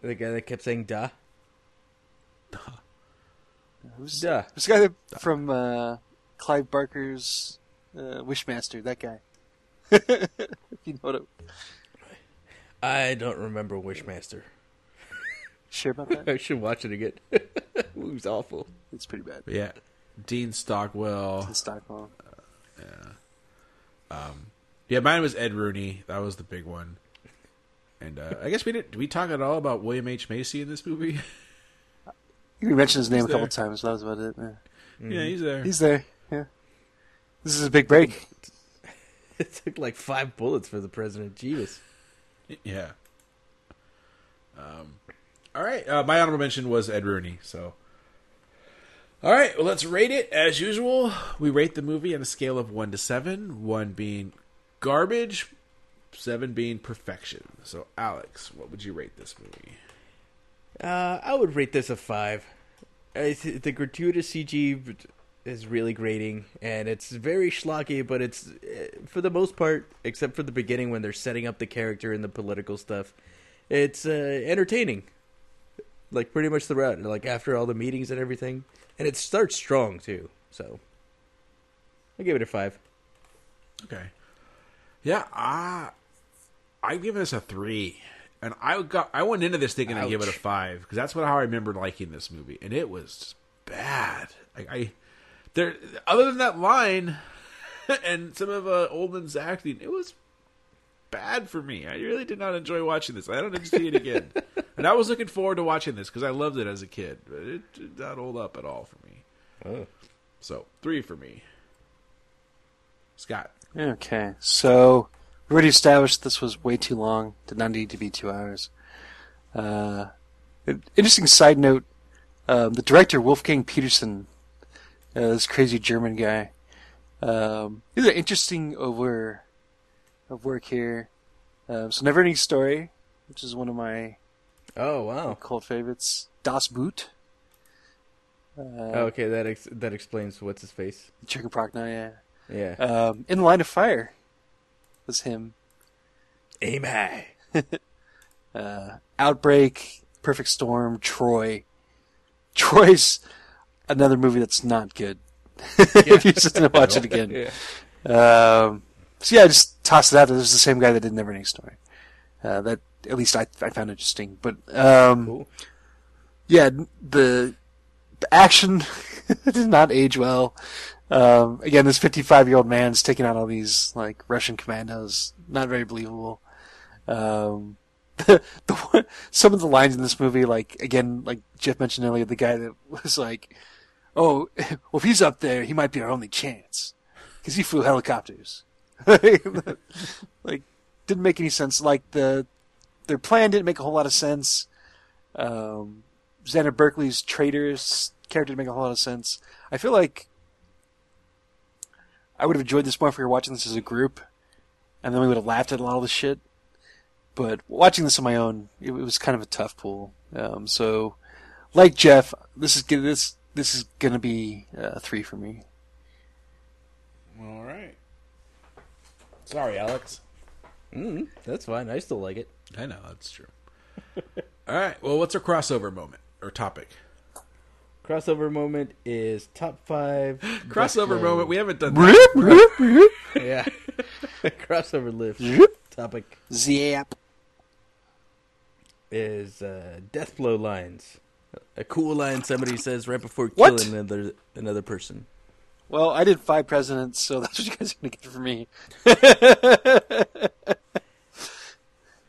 the guy that kept saying "da." Who's Duh. This guy that, from uh, Clive Barker's uh, Wishmaster, that guy. <laughs> you know what it, I don't remember Wishmaster. sure about that? I should watch it again. <laughs> it was awful. It's pretty bad. But yeah. Dean Stockwell. In Stockholm. Yeah, Um, yeah, mine was Ed Rooney. That was the big one. And uh, I guess we didn't. Did we talk at all about William H Macy in this movie? <laughs> You mentioned his name He's a couple there. times. That was about it. Yeah. Yeah, he's there. He's there. Yeah. This is a big break. <laughs> It took like five bullets for the president. Jeebus. Yeah. Um, all right. Uh, my honorable mention was Ed Rooney. So, all right. Well, let's rate it as usual. We rate the movie on a scale of one to seven. One being garbage, seven being perfection. So, Alex, what would you rate this movie? Uh, I would rate this a five. The gratuitous CG is really grating, and it's very schlocky. But it's uh, for the most part, except for the beginning when they're setting up the character and the political stuff, it's uh, entertaining. Like pretty much throughout, like after all the meetings and everything, and it starts strong too. So, I give it a five. Okay. Yeah, I I give this a three, and I got I went into this thinking I'd give it a five because that's what how I remember liking this movie, and it was bad. Like I, there other than that line <laughs> and some of uh, Oldman's acting, it was bad for me. I really did not enjoy watching this. I don't need to see it again, <laughs> and I was looking forward to watching this because I loved it as a kid, but it did not hold up at all for me. Oh. So three for me. Scott. Okay. So, we already established this was way too long. Did not need to be two hours. Uh, interesting side note: um, the director Wolfgang Petersen, uh, this crazy German guy, um, he's an interesting over of work here. Um, so, Never Ending Story, which is one of my Oh wow. cult favorites. Das Boot. Uh, okay, that ex- that explains what's his face. Jürgen Prochnow, yeah. Yeah. Um, In the Line of Fire was him. Aim high. <laughs> Uh, Outbreak, Perfect Storm, Troy. Troy's another movie that's not good. <laughs> if you and watch it <laughs> again. Yeah. Um, so yeah, just toss it out. This is the same guy that did Never Ending Story. Uh, that at least I I found interesting. But um, Cool. yeah, the the action <laughs> did not age well. Um, again, this 55 year old man's taking out all these like Russian commandos. Not very believable. Um, <laughs> the, the one, some of the lines in this movie, like again, like Jeff mentioned earlier, the guy that was like, "Oh, <laughs> well, if he's up there, he might be our only chance because he flew helicopters." <laughs> like, didn't make any sense. Like the their plan didn't make a whole lot of sense. Um, Xander Berkeley's traitors character didn't make a whole lot of sense. I feel like I would have enjoyed this more if we were watching this as a group, and then we would have laughed at a lot of the shit. But watching this on my own, it, it was kind of a tough pull. Um, so, like Jeff, this is this this is gonna be a three for me. All right. Sorry, Alex. Mm, that's fine. I still like it. I know that's true. <laughs> All right. Well, what's our crossover moment or topic? Crossover moment is top five. <gasps> Crossover best moment. We haven't done that. <laughs> yeah. <laughs> crossover lift topic Zap. is uh, death blow lines. A cool line somebody says right before What? killing another another person. Well, I did five presidents, so <laughs> that's what you guys are gonna get for me.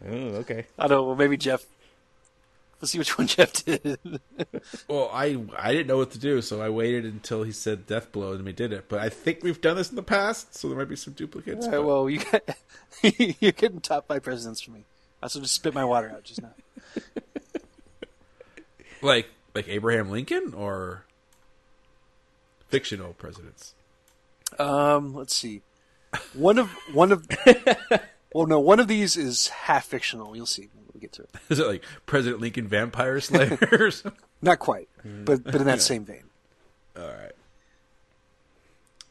Oh, okay. I don't know. Well, maybe Jeff. Let's see which one Jeff did. <laughs> Well, I I didn't know what to do, so I waited until he said death blow and we did it. But I think we've done this in the past, so there might be some duplicates. All right, but- well, you got, <laughs> you're getting top five presidents for me. I also just spit my water out just now. like like Abraham Lincoln or fictional presidents. Um, let's see. One of one of <laughs> well, no, one of these is half fictional. You'll see when we get to it. <laughs> Is it like President Lincoln Vampire Slayer <laughs> or something? Not quite, but but in that same vein. All right.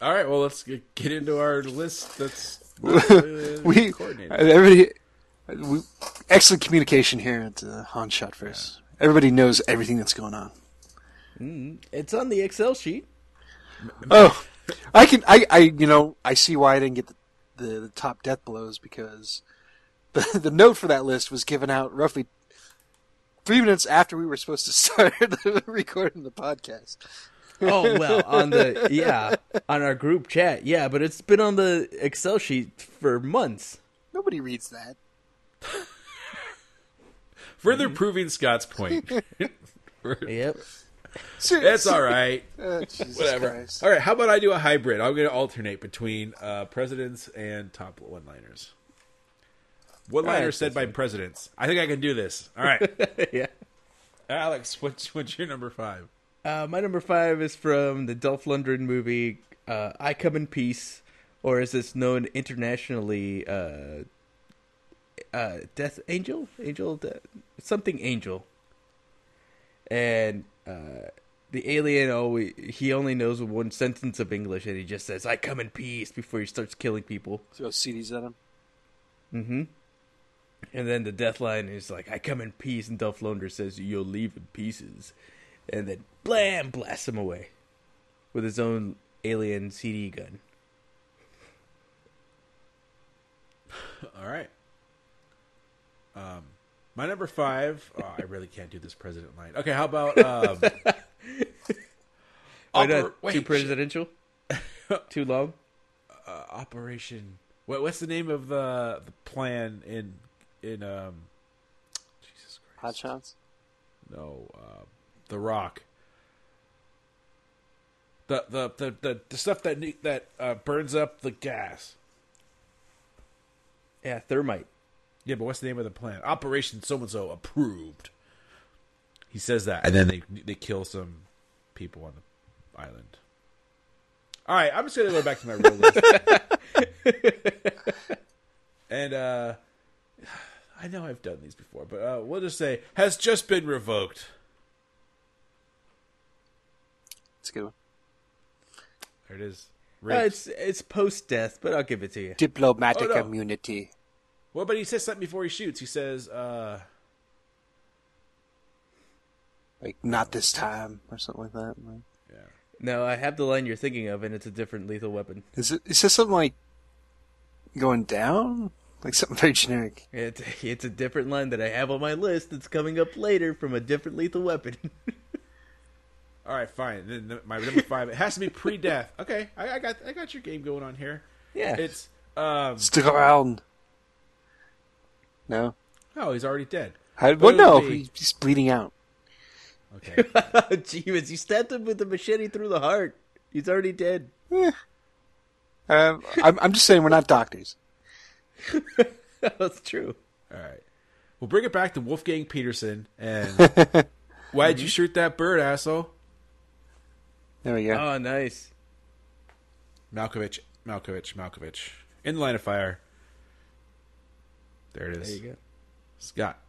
All right. Well, let's get get into our list. That's We coordinated. everybody, we, excellent communication here at uh, Han Shot First. Everybody knows everything that's going on. Mm, it's on the Excel sheet. Oh, I can. I, I. You know. I see why I didn't get the, the, the top death blows because <laughs> the the note for that list was given out roughly three minutes after we were supposed to <laughs> start recording the podcast. Oh well, on the <laughs> yeah, on our group chat, yeah, but it's been on the Excel sheet for months. Nobody reads that. Further proving Scott's point. Yep. It's all right. <laughs> Jesus Whatever. Christ. All right. How about I do a hybrid? I'm going to alternate between uh, presidents and top one-liners. One-liners All right, said by presidents. I think I can do this. All right, <laughs> yeah. Alex. What's what's your number five? Uh, my number five is from the Dolph Lundgren movie uh, "I Come in Peace," or as it's known internationally, uh, uh, "Death Angel," Angel, De- something Angel. And uh, the alien always he only knows one sentence of English, and he just says, "I come in peace" before he starts killing people. Throw CDs at him. Mm-hmm. And then the death line is like, I come in peace, and Dolph Lundgren says, You'll leave in pieces. And then blam blasts him away with his own alien CD gun. <laughs> All right. Um, my number five. Oh, I really can't do this president line. Okay, how about um, <laughs> Why Oper- not wait, too shit. presidential? <laughs> too long? uh, Operation. What, what's the name of the the plan in in um? Jesus Hot Christ. shots. No, uh, the Rock. The the the the, the stuff that that uh, burns up the gas. Yeah, thermite. Yeah, but what's the name of the plan? Operation so and so approved. He says that, and then they they kill some people on the island. All right, I'm just gonna go back to my real list. <laughs> and uh I know I've done these before, but uh, we'll just say has just been revoked. It's a good one. There it is. Uh, it's it's post death, but I'll give it to you. Diplomatic Oh, no. immunity. Well, but he says something before he shoots. He says, uh, Like not this time or something like that. Like, No, I have the line you're thinking of, and it's a different lethal weapon. Is it? Is this something like going down? Like something very generic. It's <laughs> it's a different line that I have on my list. That's coming up later from a different lethal weapon. <laughs> all right, fine. Then the- my number five, it has to be pre-death. Okay, I, I got I got your game going on here. yeah, It's um, Stick around. No. oh, he's already dead. I, well, it no, be- he's bleeding out. Okay, <laughs> Jeebus, you stabbed him with a machete through the heart. He's already dead. Um, I'm, I'm just saying we're not doctors. <laughs> That's true. all right. We'll bring it back to Wolfgang Petersen. And <laughs> why'd you shoot that bird, asshole? There we go. Oh, nice. Malkovich, Malkovich, Malkovich. In the line of fire. There it is. There you go. Scott.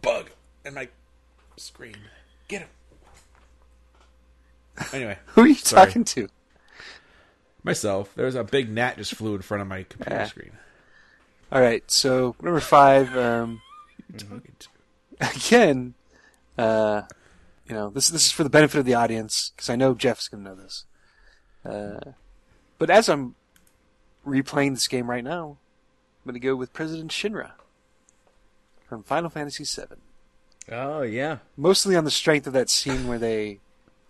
Bug in my screen. Get him. Anyway, <laughs> Who are you sorry. talking to? myself. There was a big gnat just flew in front of my computer Yeah. screen. All right, so number five. Um, Talking to- <laughs> again, uh, you know, this this is for the benefit of the audience because I know Jeff's going to know this. Uh, but as I'm replaying this game right now, I'm going to go with President Shinra from Final Fantasy VII. Oh yeah. Mostly on the strength of that scene where they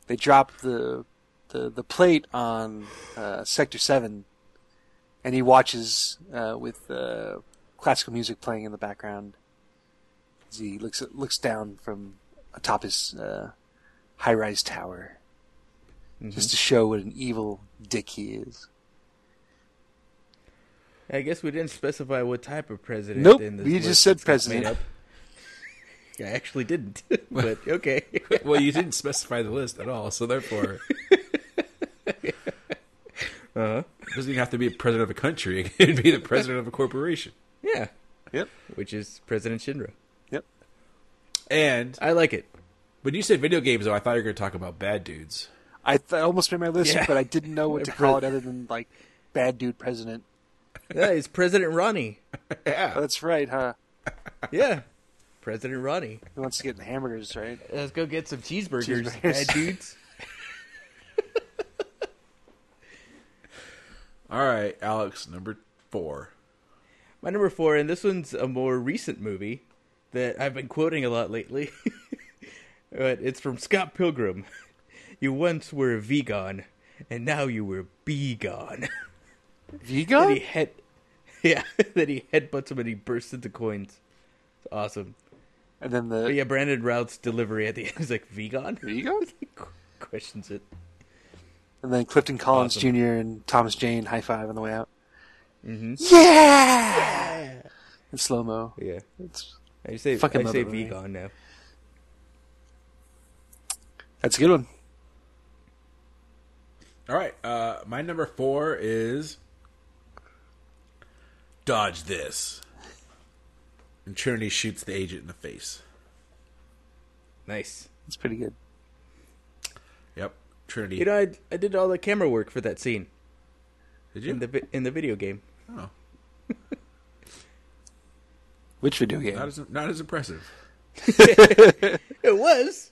they drop the the the plate on uh, Sector Seven, and he watches uh, with uh, classical music playing in the background as he looks looks down from atop his uh, high rise tower, just to show what an evil dick he is. I guess we didn't specify what type of president. Nope, in this we just said president. <laughs> I actually didn't, <laughs> but okay. <laughs> well, you didn't specify the list at all, so therefore, Uh-huh. it doesn't even have to be a president of a country. It could be the president of a corporation. Yeah, Yep. which is President Shinra. Yep. And I like it. when you said video games, though, I thought you were going to talk about bad dudes. I, th- I almost made my list, Yeah. but I didn't know what to call it other than like bad dude president. Yeah, it's President Ronnie. <laughs> Yeah. That's right, huh? Yeah, President Ronnie. He wants to get the hamburgers, right? Let's go get some cheeseburgers, Cheeseburgers. bad dudes. <laughs> All right, Alex, number four. My number four, and this one's a more recent movie that I've been quoting a lot lately. <laughs> but it's from Scott Pilgrim. You once were a vegan, and now you were be gone. Then he Vegan? head, <laughs> yeah. <laughs> then he headbutts him and he bursts into coins. It's awesome. And then But the yeah, Brandon Routh's delivery at the end is like vegan. vegan? <laughs> Questions it. And then Clifton Collins Awesome. Jr. and Thomas Jane high five on the way out. Mm-hmm. Yeah! In slow mo. Yeah, It's I say Fucking I say that movie. vegan now. that's a good one. All right, uh, my number four is dodge this. And Trinity shoots the agent in the face. Nice. That's pretty good. Yep, Trinity. You know, I, I did all the camera work for that scene Did you? in the in the video game. oh, <laughs> Which video game? not as not as impressive. <laughs> It was.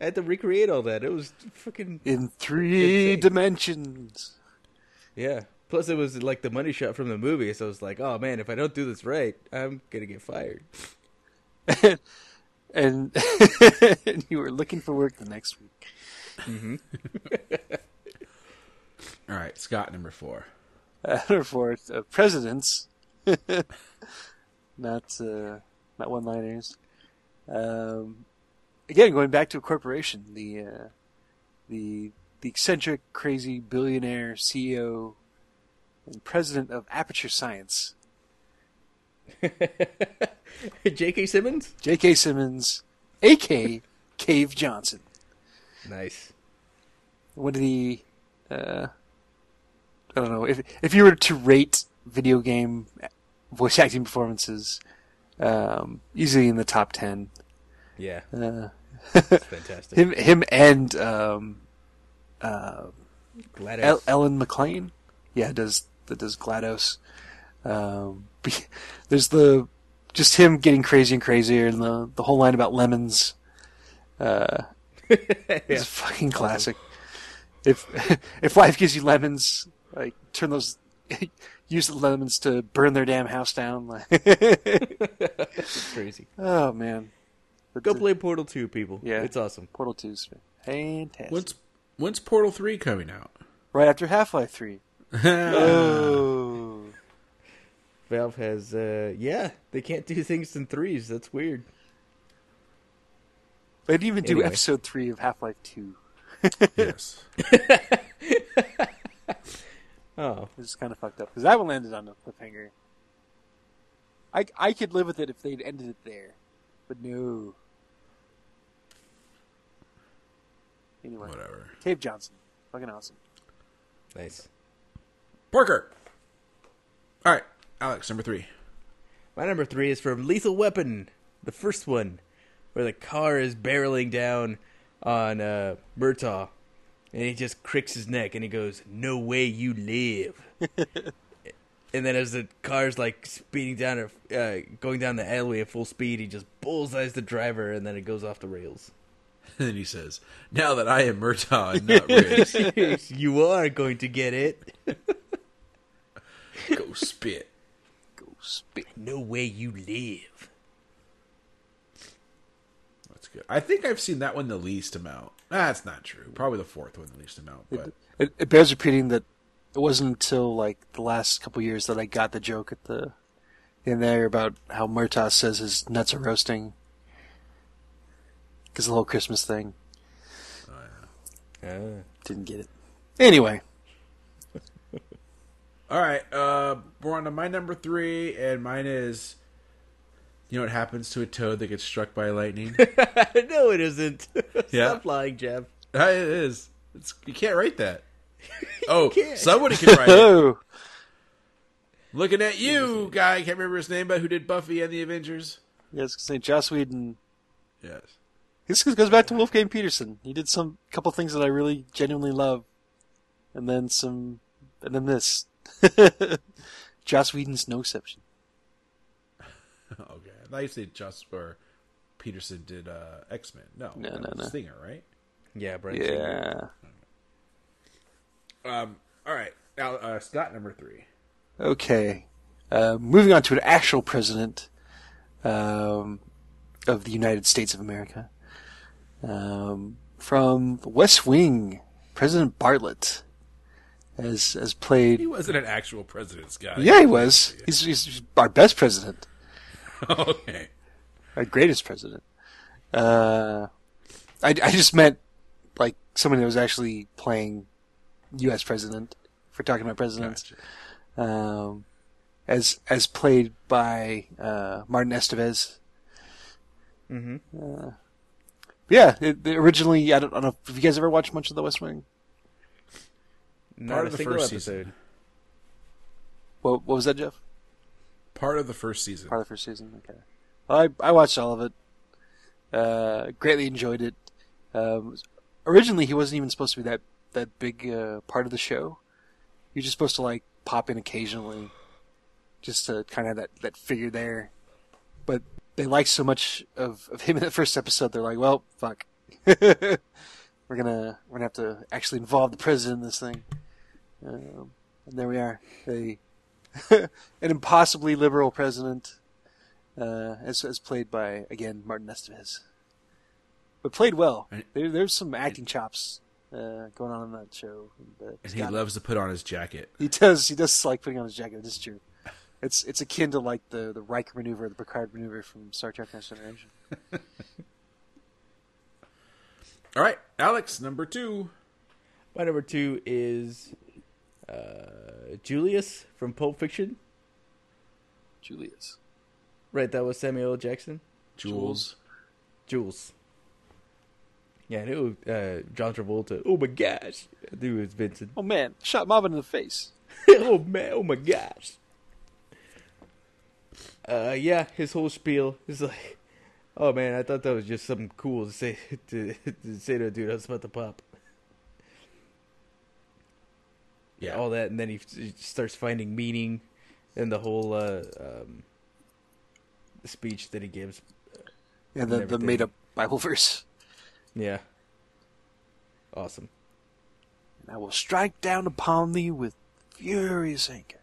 I had to recreate all that. It was fucking In three Insane. dimensions. yeah. Plus, it was like the money shot from the movie, so I was like, "Oh man, if I don't do this right, I'm gonna get fired." <laughs> and <laughs> and you were looking for work the next week. <laughs> All right, Scott, number four. Uh, number four, uh, presidents. not uh, not one liners. Um, again, going back to a corporation, the uh, the the eccentric, crazy billionaire CEO and president of Aperture Science, <laughs> J.K. Simmons. J.K. Simmons, A.K. Cave Johnson. Nice. What did he? Uh, I don't know if if you were to rate video game voice acting performances, um, easily in the top ten. Yeah, Uh, fantastic. <laughs> him, him, and um, uh, GLaDOS. El- Ellen McLain. Yeah, does that does GLaDOS. Um, <laughs> there's the just him getting crazy and crazier, and the the whole line about lemons. Uh, <laughs> Yeah. is fucking classic. If <laughs> if life gives you lemons, like turn those, use the lemons to burn their damn house down. Like, It's crazy. oh man, But Go the- play Portal 2, people. Yeah. It's awesome. Portal 2's fantastic. When's when's Portal Three coming out? right after Half Life Three. Oh, Valve has, uh, yeah, they can't do things in threes. That's weird. they didn't even do Anyway. Episode Three of Half Life Two. yes. <laughs> Oh, This is kind of fucked up because that one landed on a cliffhanger. I I could live with it if they'd ended it there, but no. Anyway, Whatever. Cave Johnson, fucking awesome. nice. Parker. All right, Alex, number three. My number three is from Lethal Weapon, the first one, where the car is barreling down on uh, Murtaugh, and he just cricks his neck and he goes, "No way you live." <laughs> and then as the car's like speeding down, uh, going down the alleyway at full speed, he just bullseyes the driver, and then it goes off the rails. <laughs> And then he says, "Now that I am Murtaugh and not Riggs, <laughs> you are going to get it. Go spit." Go spit. No way you live. That's good. I think I've seen that one the least amount. That's not true. Probably the fourth one the least amount. But It, it bears repeating that it wasn't until like the last couple years that I got the joke at the in there about how Murtaugh says his nuts are roasting because the whole Christmas thing Ah. didn't get it. Anyway, all right, uh, we're on to my number three, and mine is. You know what happens to a toad that gets struck by lightning? <laughs> no, it isn't. <laughs> Yeah. Stop lying, Jeff. Uh, it is. It's, you can't write that. <laughs> Oh, can't. somebody can write it. oh, Looking at you, guy. I can't remember his name, but who did Buffy and the Avengers? yes, St. Joss Whedon. Yes. This goes back to Wolfgang Petersen. He did some couple things that I really genuinely love, and then some, and then this. <laughs> Joss Whedon's no exception. <laughs> Okay. I thought you said just or Petersen did uh, X Men. No, No, no, no. Stinger, right? Yeah, Bryan. Singer. Yeah. Um. All right. Now, uh, Scott, number three. Okay. Uh, moving on to an actual president um, of the United States of America. Um, from West Wing, President Bartlet has has He wasn't an actual president, Scott. Yeah, he was. He's, he's our best president, <laughs> okay. our greatest president. Uh, I, I just meant like someone that was actually playing U.S. president. If we're talking about presidents. Gotcha. um, as as played by uh, Martin Estevez. Mhm. Uh, yeah, it, it originally I don't, I don't know if you guys ever watched much of The West Wing. Not Part a of the single first episode. season. What what was that, Jeff? Part of the first season. Part of the first season. Okay, well, I I watched all of it. Uh, greatly enjoyed it. Um, originally, he wasn't even supposed to be that that big uh, part of the show. He was just supposed to like pop in occasionally, just to kind of that that figure there. But they liked so much of, of him in the first episode, they're like, well, fuck, <laughs> we're gonna we're gonna have to actually involve the president in this thing. Um, and there we are, a <laughs> an impossibly liberal president, uh, as as played by again Martin Estevez, but played well. And- There, there's some acting chops uh, going on in that show. And, uh, and he got- loves to put on his jacket. he does. He does like putting on his jacket. This is true. It's it's akin to like the the Riker maneuver, the Picard maneuver from Star Trek: Next Generation. <laughs> All right, Alex, number two. My number two is uh, Julius from Pulp Fiction. Julius. Right, that was Samuel L. Jackson. Jules. Jules. Yeah, I knew uh, John Travolta. Oh my gosh, I knew it was Vincent. Oh man, shot Marvin in the face. <laughs> oh man, oh my gosh. Uh, yeah, his whole spiel is like, oh man, I thought that was just something cool to say <laughs> to, to say to a dude. I was about to pop. Yeah. all that, and then he, he starts finding meaning in the whole uh, um, speech that he gives. Yeah, the, the made up Bible <laughs> verse. Yeah, awesome. And I will strike down upon thee with furious anger.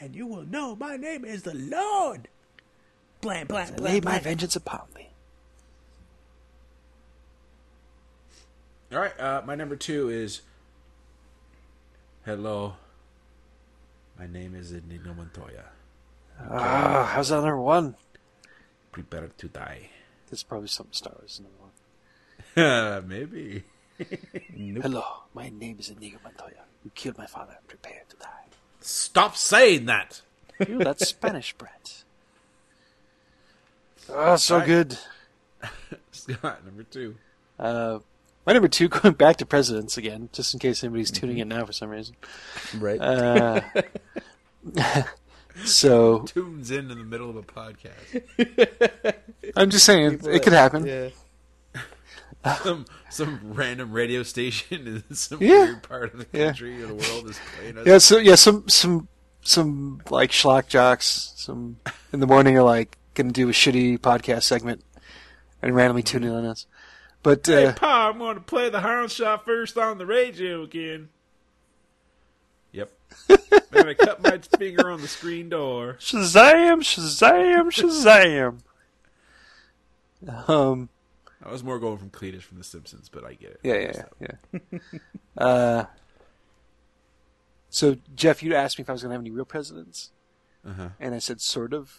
And you will know my name is the Lord. Blam blam blam. lay my blam. vengeance upon thee. All right, uh, my number two is Hello. My name is Inigo Montoya. Ah, how's that number one? Prepare to die. That's probably something Star Wars number one. <laughs> Maybe. <laughs> Nope. Hello, my name is Inigo Montoya. You killed my father. Prepare to die. Stop saying that. Ew, <laughs> that's Spanish, Brett. Oh, so good. Scott, number two. Uh, my number two, <laughs> going back to presidents again, just in case anybody's tuning in now for some reason. Right. Uh, <laughs> <laughs> so Tunes in in the middle of a podcast. I'm just saying it, it could happen. yeah. some some random radio station in some Yeah. weird part of the Yeah. country or the world is playing us. Yeah, so yeah, some some some like schlock jocks, some in the morning are like gonna do a shitty podcast segment and randomly tune in on us. But Hey, uh, Pa, I'm going to play the hound shot first on the radio again. Yep. <laughs> then I cut my finger on the screen door. Shazam, Shazam, Shazam. Um, I was more going from Cletus from The Simpsons, but I get it. yeah, yeah, yeah. yeah. <laughs> <laughs> uh, so Jeff, you asked me if I was gonna have any real presidents, Uh-huh. and I said sort of.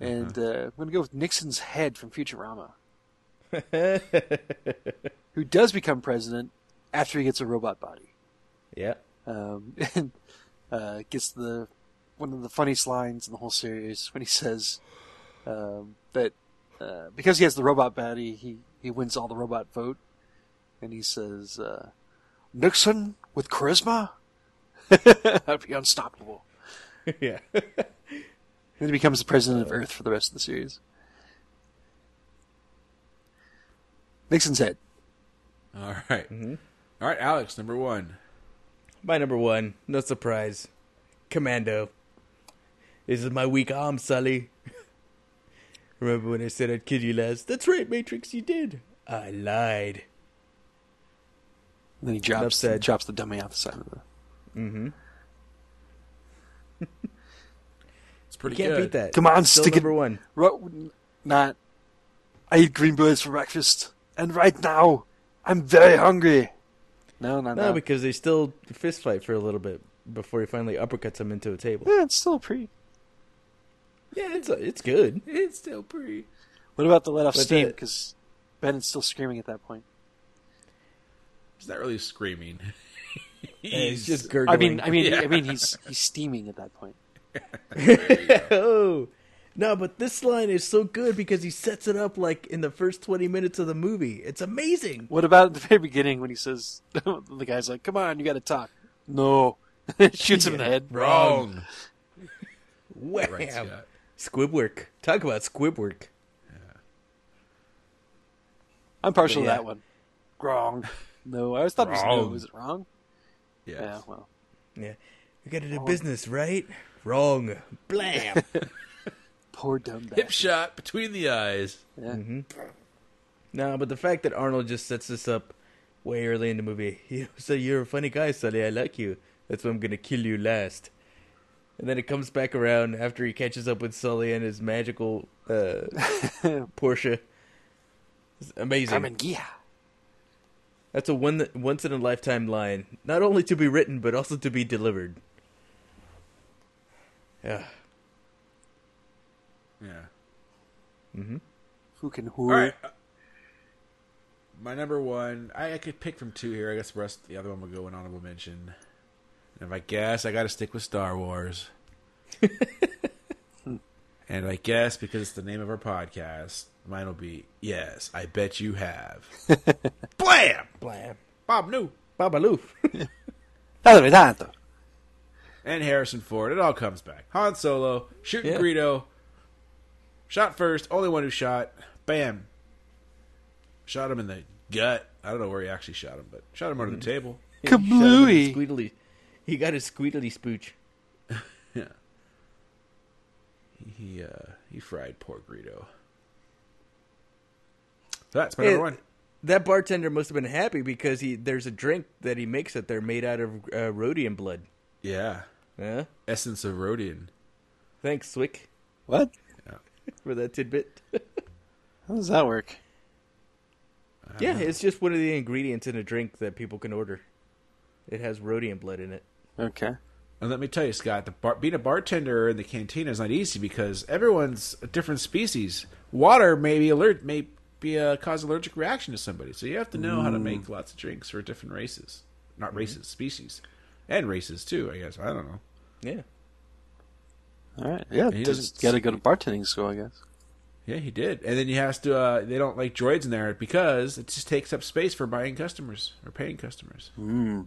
And uh, I'm gonna go with Nixon's head from Futurama, <laughs> who does become president after he gets a robot body. yeah. um, <laughs> and uh, gets the one of the funniest lines in the whole series when he says um, that uh, because he has the robot body, he he wins all the robot vote, and he says uh, Nixon with charisma, <laughs> That'd be unstoppable. yeah. And he becomes the president of Earth for the rest of the series. Nixon's head. All right. All right, Alex, number one. My number one, no surprise, Commando. This is my weak arm, Sully. <laughs> Remember when I said I'd kill you last? That's right, Matrix, you did. I lied. And then he drops said. drops the dummy out the side of the. Mm-hmm. It's pretty You can't good. beat that. Come on, Still stick it- number one. Ro- not. I eat green berets for breakfast, and right now, I'm very hungry. No, no, No, no. because they still fist fight for a little bit before he finally uppercuts him into a table. yeah, it's still pre. Yeah, it's it's good. It's still pretty. What about the let off But steam? the- Because Bennett's still screaming at that point. He's not really screaming. <laughs> He's just I gurgling. mean, I mean, Yeah. I mean, he's he's steaming at that point. <laughs> <laughs> oh no, but this line is so good because he sets it up like in the first twenty minutes of the movie. It's amazing. What about the very beginning when he says <laughs> the guy's like, "Come on, you got to talk." No, <laughs> shoots him in the head. <laughs> Wrong. Wham! Right, Scott. Squib work. Talk about squib work. I'm partial Yeah. to that one. Wrong. No, I always thought it was no. Wrong. Was it wrong? Yes. Yeah. Well, Yeah, we got to do business, right? Wrong. Blam. Poor dumb Hip shot between the eyes. Yeah. no, but the fact that Arnold just sets this up way early in the movie. <laughs> You say you're a funny guy, Sully. I like you. That's why I'm gonna kill you last. And then it comes back around after he catches up with Sully and his magical uh, <laughs> Porsche. It's amazing. Karmann Ghia. That's a one that, once in a lifetime line, not only to be written but also to be delivered. Yeah. Yeah. Mm-hmm. Who can who? right. uh, My number one, I, I could pick from two here. I guess the rest, the other one will go in honorable mention. And if I guess, I got to stick with Star Wars. <laughs> And I guess because it's the name of our podcast, mine will be Yes, I Bet You Have. <laughs> Blam! Blam. Bob New. Babaloo. Nada <laughs> de tanto. And Harrison Ford. It all comes back. Han Solo, shooting Yeah. Greedo. Shot first, only one who shot. Bam. Shot him in the gut. I don't know where he actually shot him, but shot him under the table. <laughs> Kablooey. Squeedly. He got his squeedly spooch. <laughs> Yeah. He he, uh, he fried poor Greedo. That's my Hey, number one. That bartender must have been happy because he there's a drink that he makes that they're made out of uh, Rodian blood. Yeah. Yeah. Essence of Rodian. Thanks, Swick, What? <laughs> for that tidbit. How does that work? yeah, it's just one of the ingredients in a drink that people can order. It has Rodian blood in it. Okay. And let me tell you, Scott, the bar- being a bartender in the cantina is not easy because everyone's a different species. Water may be alert, may be uh, cause allergic reaction to somebody, so you have to know how to make lots of drinks for different races, not races, species, and races too. I guess I don't know. Yeah. All right. Yeah. he doesn't got to go to bartending school, I guess. Yeah, he did, and then he has to. Uh, they don't like droids in there because it just takes up space for buying customers or paying customers. Mm.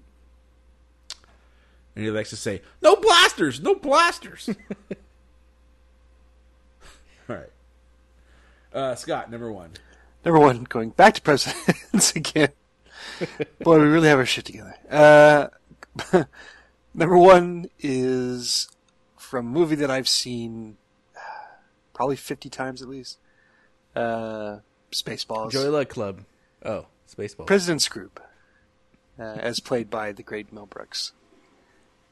And he likes to say, "No blasters, no blasters." <laughs> All right, uh, Scott, number one. Number one, going back to presidents <laughs> again. Boy, we really have our shit together. Uh, <laughs> number one is from a movie that I've seen uh, <sighs> probably 50 times at least. Uh, Spaceballs. Joy Luck Club. Oh, Spaceball. President Skroob, uh, as played by the great Mel Brooks.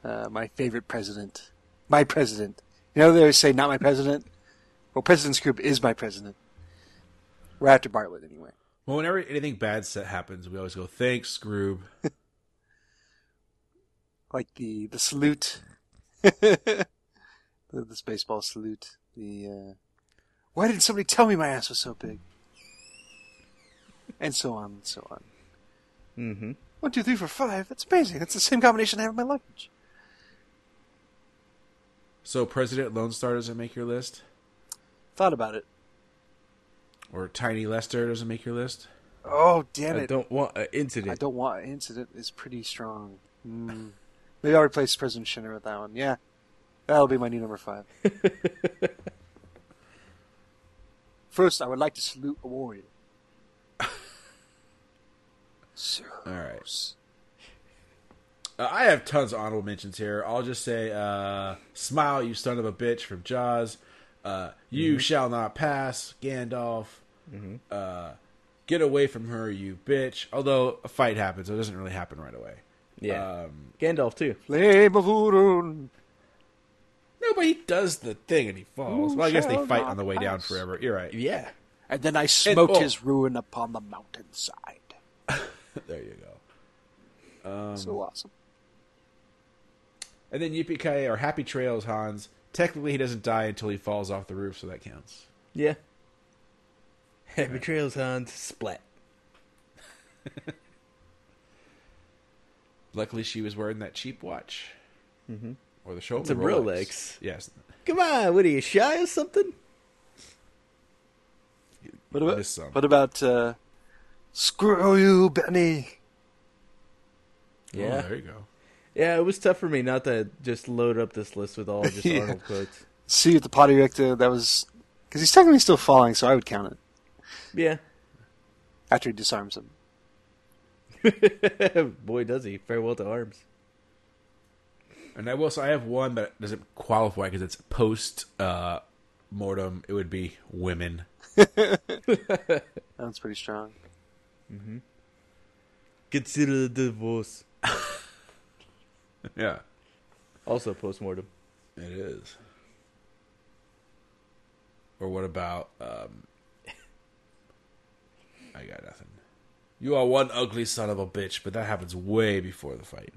Uh, my favorite president. My president. You know, they always say, not my president. Well, President Skroob is my president. Right after Bartlet, anyway. Well, whenever anything bad set happens, we always go, "Thanks, Skroob." <laughs> like the the salute, <laughs> the, the Spaceball salute. The uh, why didn't somebody tell me my ass was so big? And so on and so on. mm-hmm. One, two, three, four, five. That's amazing. That's the same combination I have in my luggage. So, President Lone Star doesn't make your list, Thought about it. or Tiny Lister doesn't make your list. Oh damn it! I don't want an incident. I don't want incident is pretty strong. Mm. Maybe I'll replace President Shinner with that one. Yeah, that'll be my new number five. <laughs> First, I would like to salute a warrior. <laughs> Sir. All right. Uh, I have tons of honorable mentions here. I'll just say, uh, "Smile, you son of a bitch" from Jaws. Uh, you shall not pass, Gandalf. Uh, get away from her, you bitch. Although a fight happens, so it doesn't really happen right away. yeah. Um, Gandalf too. Flame of Udûn. No, but he does the thing and he falls. Who well, I guess they shall fight not on the way down pass? forever. You're right. Yeah. And then I smote oh. his ruin upon the mountainside. <laughs> there you go. Um, so awesome. And then Yippee or Happy Trails Hans. Technically, he doesn't die until he falls off the roof, so that counts. Yeah. <laughs> Happy Trails Hans. Splat. <laughs> Luckily, she was wearing that cheap watch. Mm-hmm. Or the shoulder It's a Rolex. Yes. Come on, what are you shy or something? What about, missed some. what about uh, screw you, Benny? Yeah. Oh, there you go. Yeah, it was tough for me not to just load up this list with all just <laughs> Yeah. Arnold quotes. See at the party Richter, that was because he's technically still falling, so I would count it Yeah. after he disarms him. <laughs> Boy, does he. Farewell to arms. And I will say I have one, but it doesn't qualify because it's post uh, mortem. It would be women. <laughs> That's pretty strong. Mm-hmm. Consider the divorce. <laughs> Yeah, Also post-mortem. it is. Or what about? Um, <laughs> I got nothing. You are one ugly son of a bitch, but that happens way before the fight.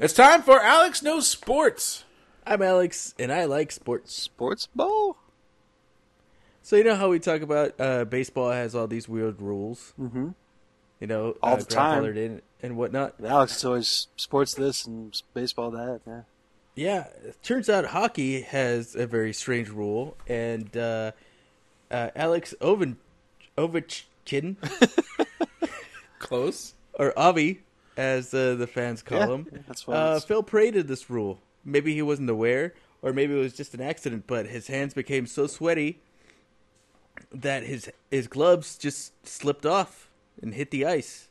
It's time for Alex Knows Sports. I'm Alex, and I like sports. Sports ball. So you know how we talk about uh, baseball has all these weird rules, Mm-hmm. you know, All uh, the time. in and whatnot. Alex is always sports this and baseball that. Yeah. Yeah, it turns out hockey has a very strange rule, and uh, uh, Alex Oven Ovechkin <laughs> Close. or Avi, as uh, the fans call Yeah, him, yeah, that's what uh, is. fell prey to this rule. Maybe he wasn't aware, or maybe it was just an accident. But his hands became so sweaty that his his gloves just slipped off and hit the ice,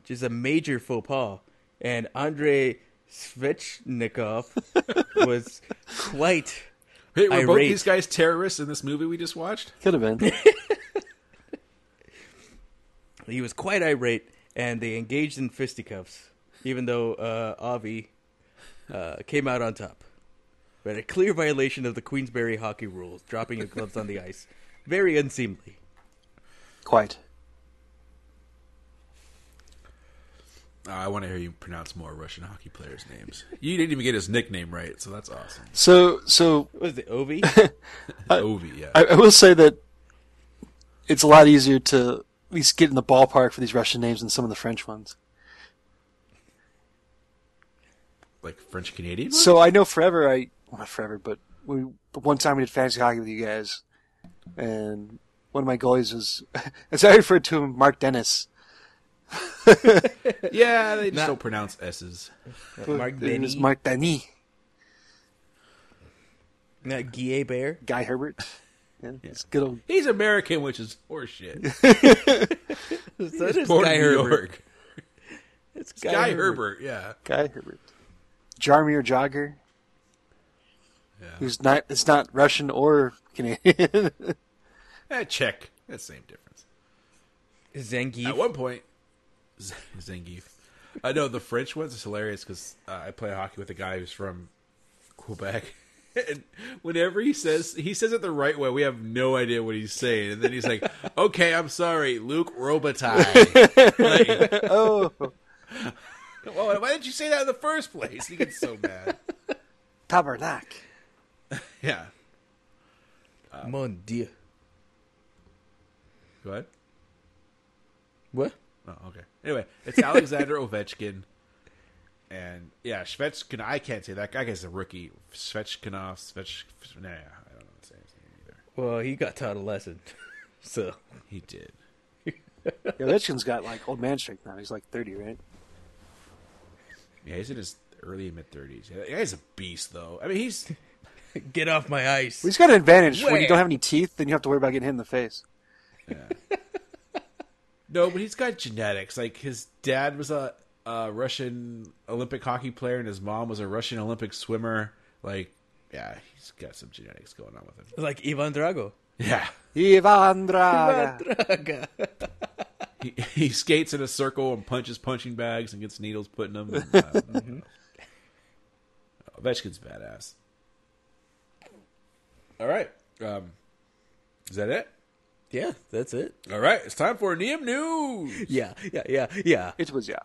which is a major faux pas. And Andrei Svechnikov <laughs> was quite Hey, were both these guys terrorists in this movie we just watched? Could have been. <laughs> <laughs> he was quite irate, and they engaged in fisticuffs, even though uh, Avi uh, came out on top. But a clear violation of the Queensberry hockey rules, dropping your gloves on the ice. Very unseemly. Quite. Uh, I want to hear you pronounce more Russian hockey players' names. You didn't even get his nickname right, so that's awesome. So, so What was it, Ovi? <laughs> Ovi, yeah. I, I will say that it's a lot easier to at least get in the ballpark for these Russian names than some of the French ones. like French Canadian. So I know forever, I well, not forever, but we the one time we did fantasy hockey with you guys, and one of my goalies was, <laughs> as I referred to him, Mark Dennis. <laughs> yeah, they just Not- don't pronounce S's. Mark It was Denny. Mark Denny, Not Guy Bear. Guy Hebert. Yeah, it's good old He's American, which is horseshit. <laughs> So it is Guy New Hebert. York. It's Guy, Hebert. yeah. Guy Hebert. Jaromir Jagr, Yeah. who's not it's not Russian or Canadian. Eh, Czech. That's the same difference. Zangief. At one point, Z- Zangief. I know the French ones is hilarious because uh, I play hockey with a guy who's from Quebec. <laughs> And whenever he says he says it the right way, we have no idea what he's saying. And then he's like, <laughs> "Okay, I'm sorry, Luc Robitaille." like, <laughs> oh, well, why didn't you say that in the first place? He gets so mad. Tabernac. <laughs> Yeah. Uh, Mon Dieu. Go ahead. What? Oh, okay. Anyway, it's Alexander Ovechkin. And yeah, Svechkin. I can't say that. That guy's a rookie. Svechkinov. Uh, Svech. Nah, I don't know what to say his name either. Well, he got taught a lesson. <laughs> so, He did. Yeah, Ovechkin's got like old man strength now. He's like thirty, right? Yeah, he's in his early mid thirties. Yeah, that guy's a beast, though. I mean, he's <laughs> get off my ice. Well, he's got an advantage when you don't have any teeth. Then you have to worry about getting hit in the face. Yeah. <laughs> no, but he's got genetics. Like his dad was a, a Russian Olympic hockey player, and his mom was a Russian Olympic swimmer. Like, yeah, he's got some genetics going on with him. Like Ivan Drago. Yeah, Ivan Drago. he, he skates in a circle and punches punching bags and gets needles put in them. <laughs> And, uh, Ovechkin's badass. All right, um, is that it? Yeah, that's it. All right, it's time for Neum News. Yeah, yeah, yeah, yeah. It was yeah.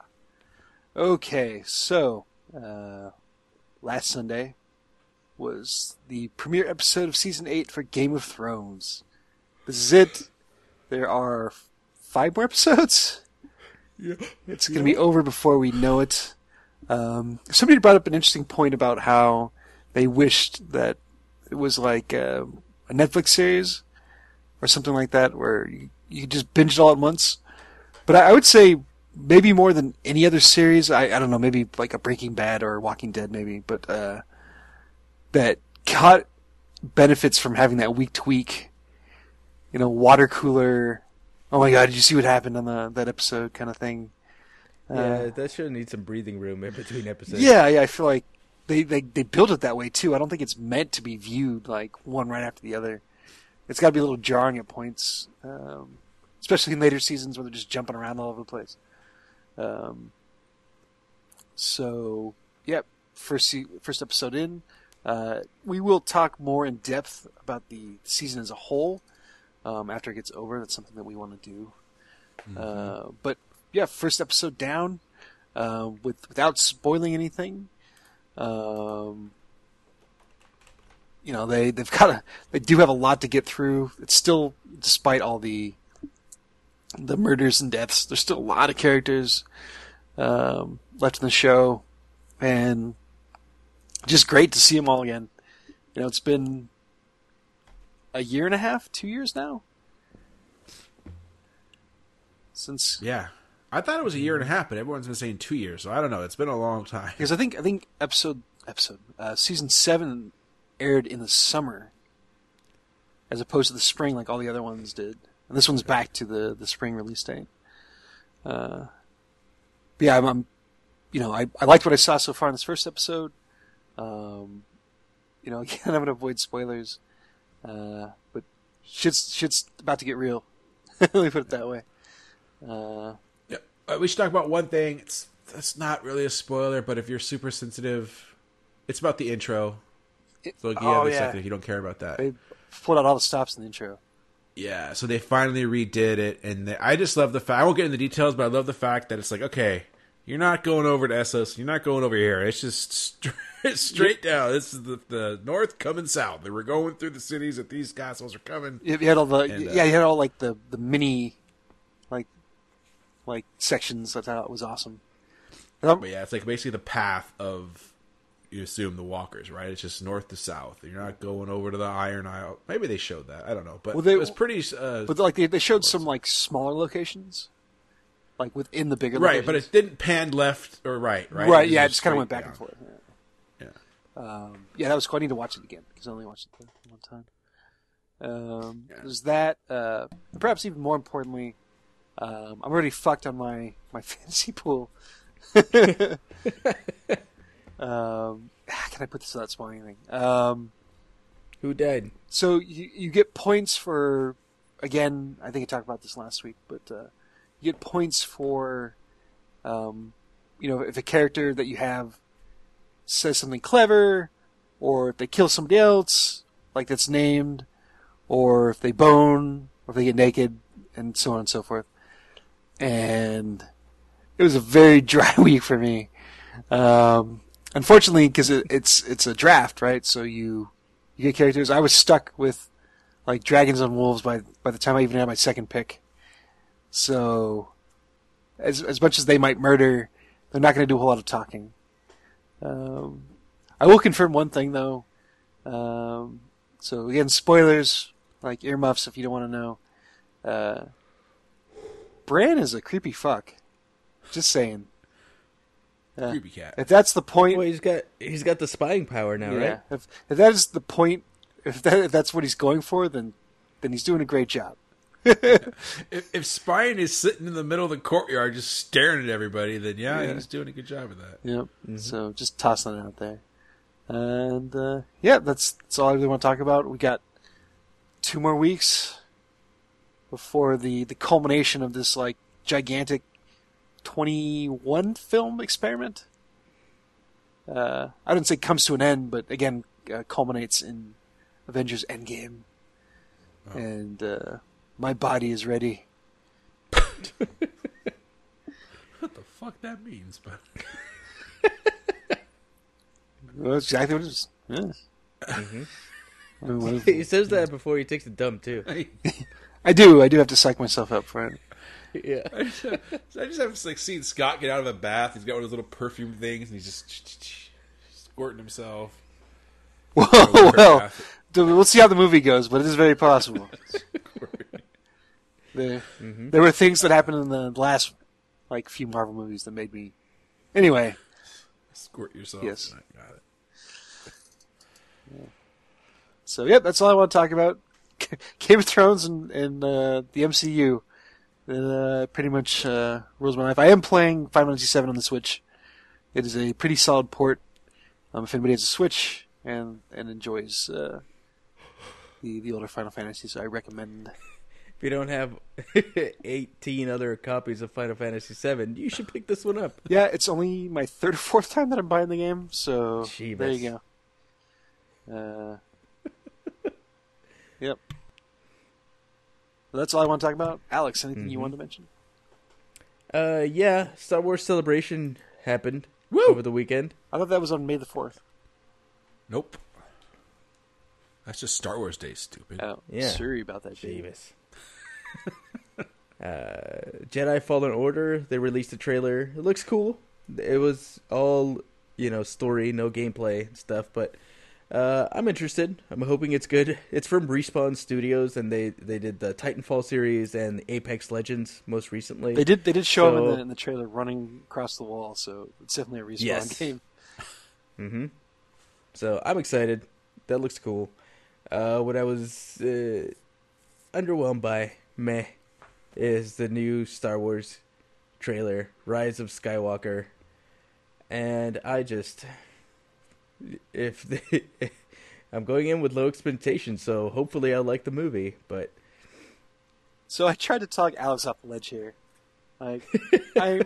Okay, so uh, last Sunday was the premiere episode of season eight for Game of Thrones. This is it. There are five more episodes. Yeah. It's going to be over before we know it. Um, somebody brought up an interesting point about how they wished that it was like uh, a Netflix series or something like that, where you, you just binge it all at once. But I, I would say maybe more than any other series. I, I don't know, maybe like a Breaking Bad or Walking Dead, maybe. But uh, that caught benefits from having that week to week, you know, water cooler. Oh my God! Did you see what happened on the that episode? Kind of thing. Uh, Yeah, that should need some breathing room in between episodes. yeah, yeah. I feel like they, they they built it that way too. I don't think it's meant to be viewed like one right after the other. It's got to be a little jarring at points, um, especially in later seasons where they're just jumping around all over the place. Um, so, yep, first se- first episode in. Uh, we will talk more in depth about the season as a whole um, after it gets over. That's something that we want to do. Uh, but yeah, first episode down uh, with without spoiling anything. Um, you know they they've got a they do have a lot to get through. It's still despite all the the murders and deaths. There's still a lot of characters um, left in the show, and just great to see them all again. You know, it's been a year and a half, two years now since Yeah. I thought it was a year and a half, but everyone's been saying two years, so I don't know. It's been a long time. because I think I think episode episode uh, season seven aired in the summer as opposed to the spring like all the other ones did, and this one's back to the the spring release date. Uh, but yeah, I'm, I'm you know I I liked what I saw so far in this first episode. Um, you know, <laughs> again, I'm gonna avoid spoilers, uh, but shit's shit's about to get real. <laughs> Let me put it that way. Uh, Yeah. Uh, we should talk about one thing. It's that's not really a spoiler, but if you're super sensitive, it's about the intro. So yeah, oh, yeah. if you don't care about that. they pulled out all the stops in the intro. Yeah, so they finally redid it, and they, I just love the fact. I won't get into the details, but I love the fact that it's like, okay, you're not going over to Essos, you're not going over here. It's just <laughs> straight, straight down. This is the, the north coming south. They were going through the cities that these castles are coming. You you had all the And, uh, yeah, you had all like the the mini, like, like sections. I thought it was awesome. But yeah, it's like basically the path of you assume the walkers, right? It's just north to south. You're not going over to the Iron Isle. Maybe they showed that. I don't know, but Well, they- it was pretty. Uh, but like they, they showed some like smaller locations, like within the bigger right, but it didn't pan left or right, right? right, It yeah, it just kind of went back down. and forth. Yeah. Yeah. Um, yeah, that was cool. I need to watch it again because I only watched it one time. Um, There's that. Uh, perhaps even more importantly, um, I'm already fucked on my my <laughs> fantasy pool. <laughs> um, how can I put this without spoiling anything? Um, Who died? so you you get points for again. I think I talked about this last week, but uh, you get points for um, you know if a character that you have says something clever, or if they kill somebody else like that's named, or if they bone, or if they get naked, and so on and so forth. And it was a very <laughs> dry week for me. Um, unfortunately, because it, it's it's a draft, right? So you you get characters. I was stuck with like dragons and wolves by by the time I even had my second pick. So, as as much as they might murder, they're not going to do a whole lot of talking. Um, I will confirm one thing though. Um, so again, spoilers like earmuffs if you don't want to know. Uh, Bran is a creepy fuck. Just saying. Uh, Creepy cat. if that's the point, Well, he's got he's got the spying power now, yeah. right? If if that is the point, if that if that's what he's going for, then then he's doing a great job. <laughs> If, if Spine is sitting in the middle of the courtyard just staring at everybody, then yeah, Yeah. he's doing a good job of that. Yep. So just tossing it out there. And uh, yeah, that's that's all I really want to talk about. We got two more weeks before the the culmination of this like gigantic twenty one film experiment. Uh, I wouldn't say comes to an end, but again uh, culminates in Avengers Endgame. And uh, my body is ready. <laughs> What the fuck that means, but <laughs> Well, that's exactly what it is. Yeah. I mean, what <laughs> He says that before he takes a dump too. I, I do. I do have to psych myself up for it. <laughs> Yeah. I just, I just have like seen Scott get out of a bath. He's got one of those little perfume things, and he's just squirting himself. <laughs> Well, well, we'll see how the movie goes, but it is very possible. <laughs> there, there were things that happened in the last like few Marvel movies that made me. Anyway, Squirt yourself. Yes. I got it. so yeah, that's all I want to talk about. Game of Thrones and, and uh, the MCU. That uh, pretty much uh, rules my life. I am playing Final Fantasy VII on the Switch. It is a pretty solid port. Um, if anybody has a Switch and and enjoys uh, the the older Final Fantasies, I recommend. If you don't have <laughs> 18 other copies of Final Fantasy VII, you should pick this one up. Yeah, it's only my third or fourth time that I'm buying the game, so Jeebus. there you go. Uh, <laughs> yep. Well, that's all I want to talk about. Alex, anything you wanted to mention? Uh, yeah, Star Wars Celebration happened Woo! over the weekend. I thought that was on May the fourth. Nope. That's just Star Wars Day, stupid. Oh, Yeah. sorry about that, Dave. Davis. <laughs> uh, Jedi Fallen Order. They released a trailer. It looks cool. It was all you know, story, no gameplay and stuff. But uh, I'm interested. I'm hoping it's good. It's from Respawn Studios, and they they did the Titanfall series and Apex Legends most recently. They did. They did show him in the, in the trailer running across the wall, so it's definitely a respawn Yes. game. <laughs> Mm-hmm. So I'm excited. That looks cool. Uh, what I was uh, underwhelmed by, meh, is the new Star Wars trailer, Rise of Skywalker, and I just, if they, <laughs> I'm going in with low expectations, so hopefully I like the movie. But So I tried to talk Alex off the ledge here. Like <laughs> I,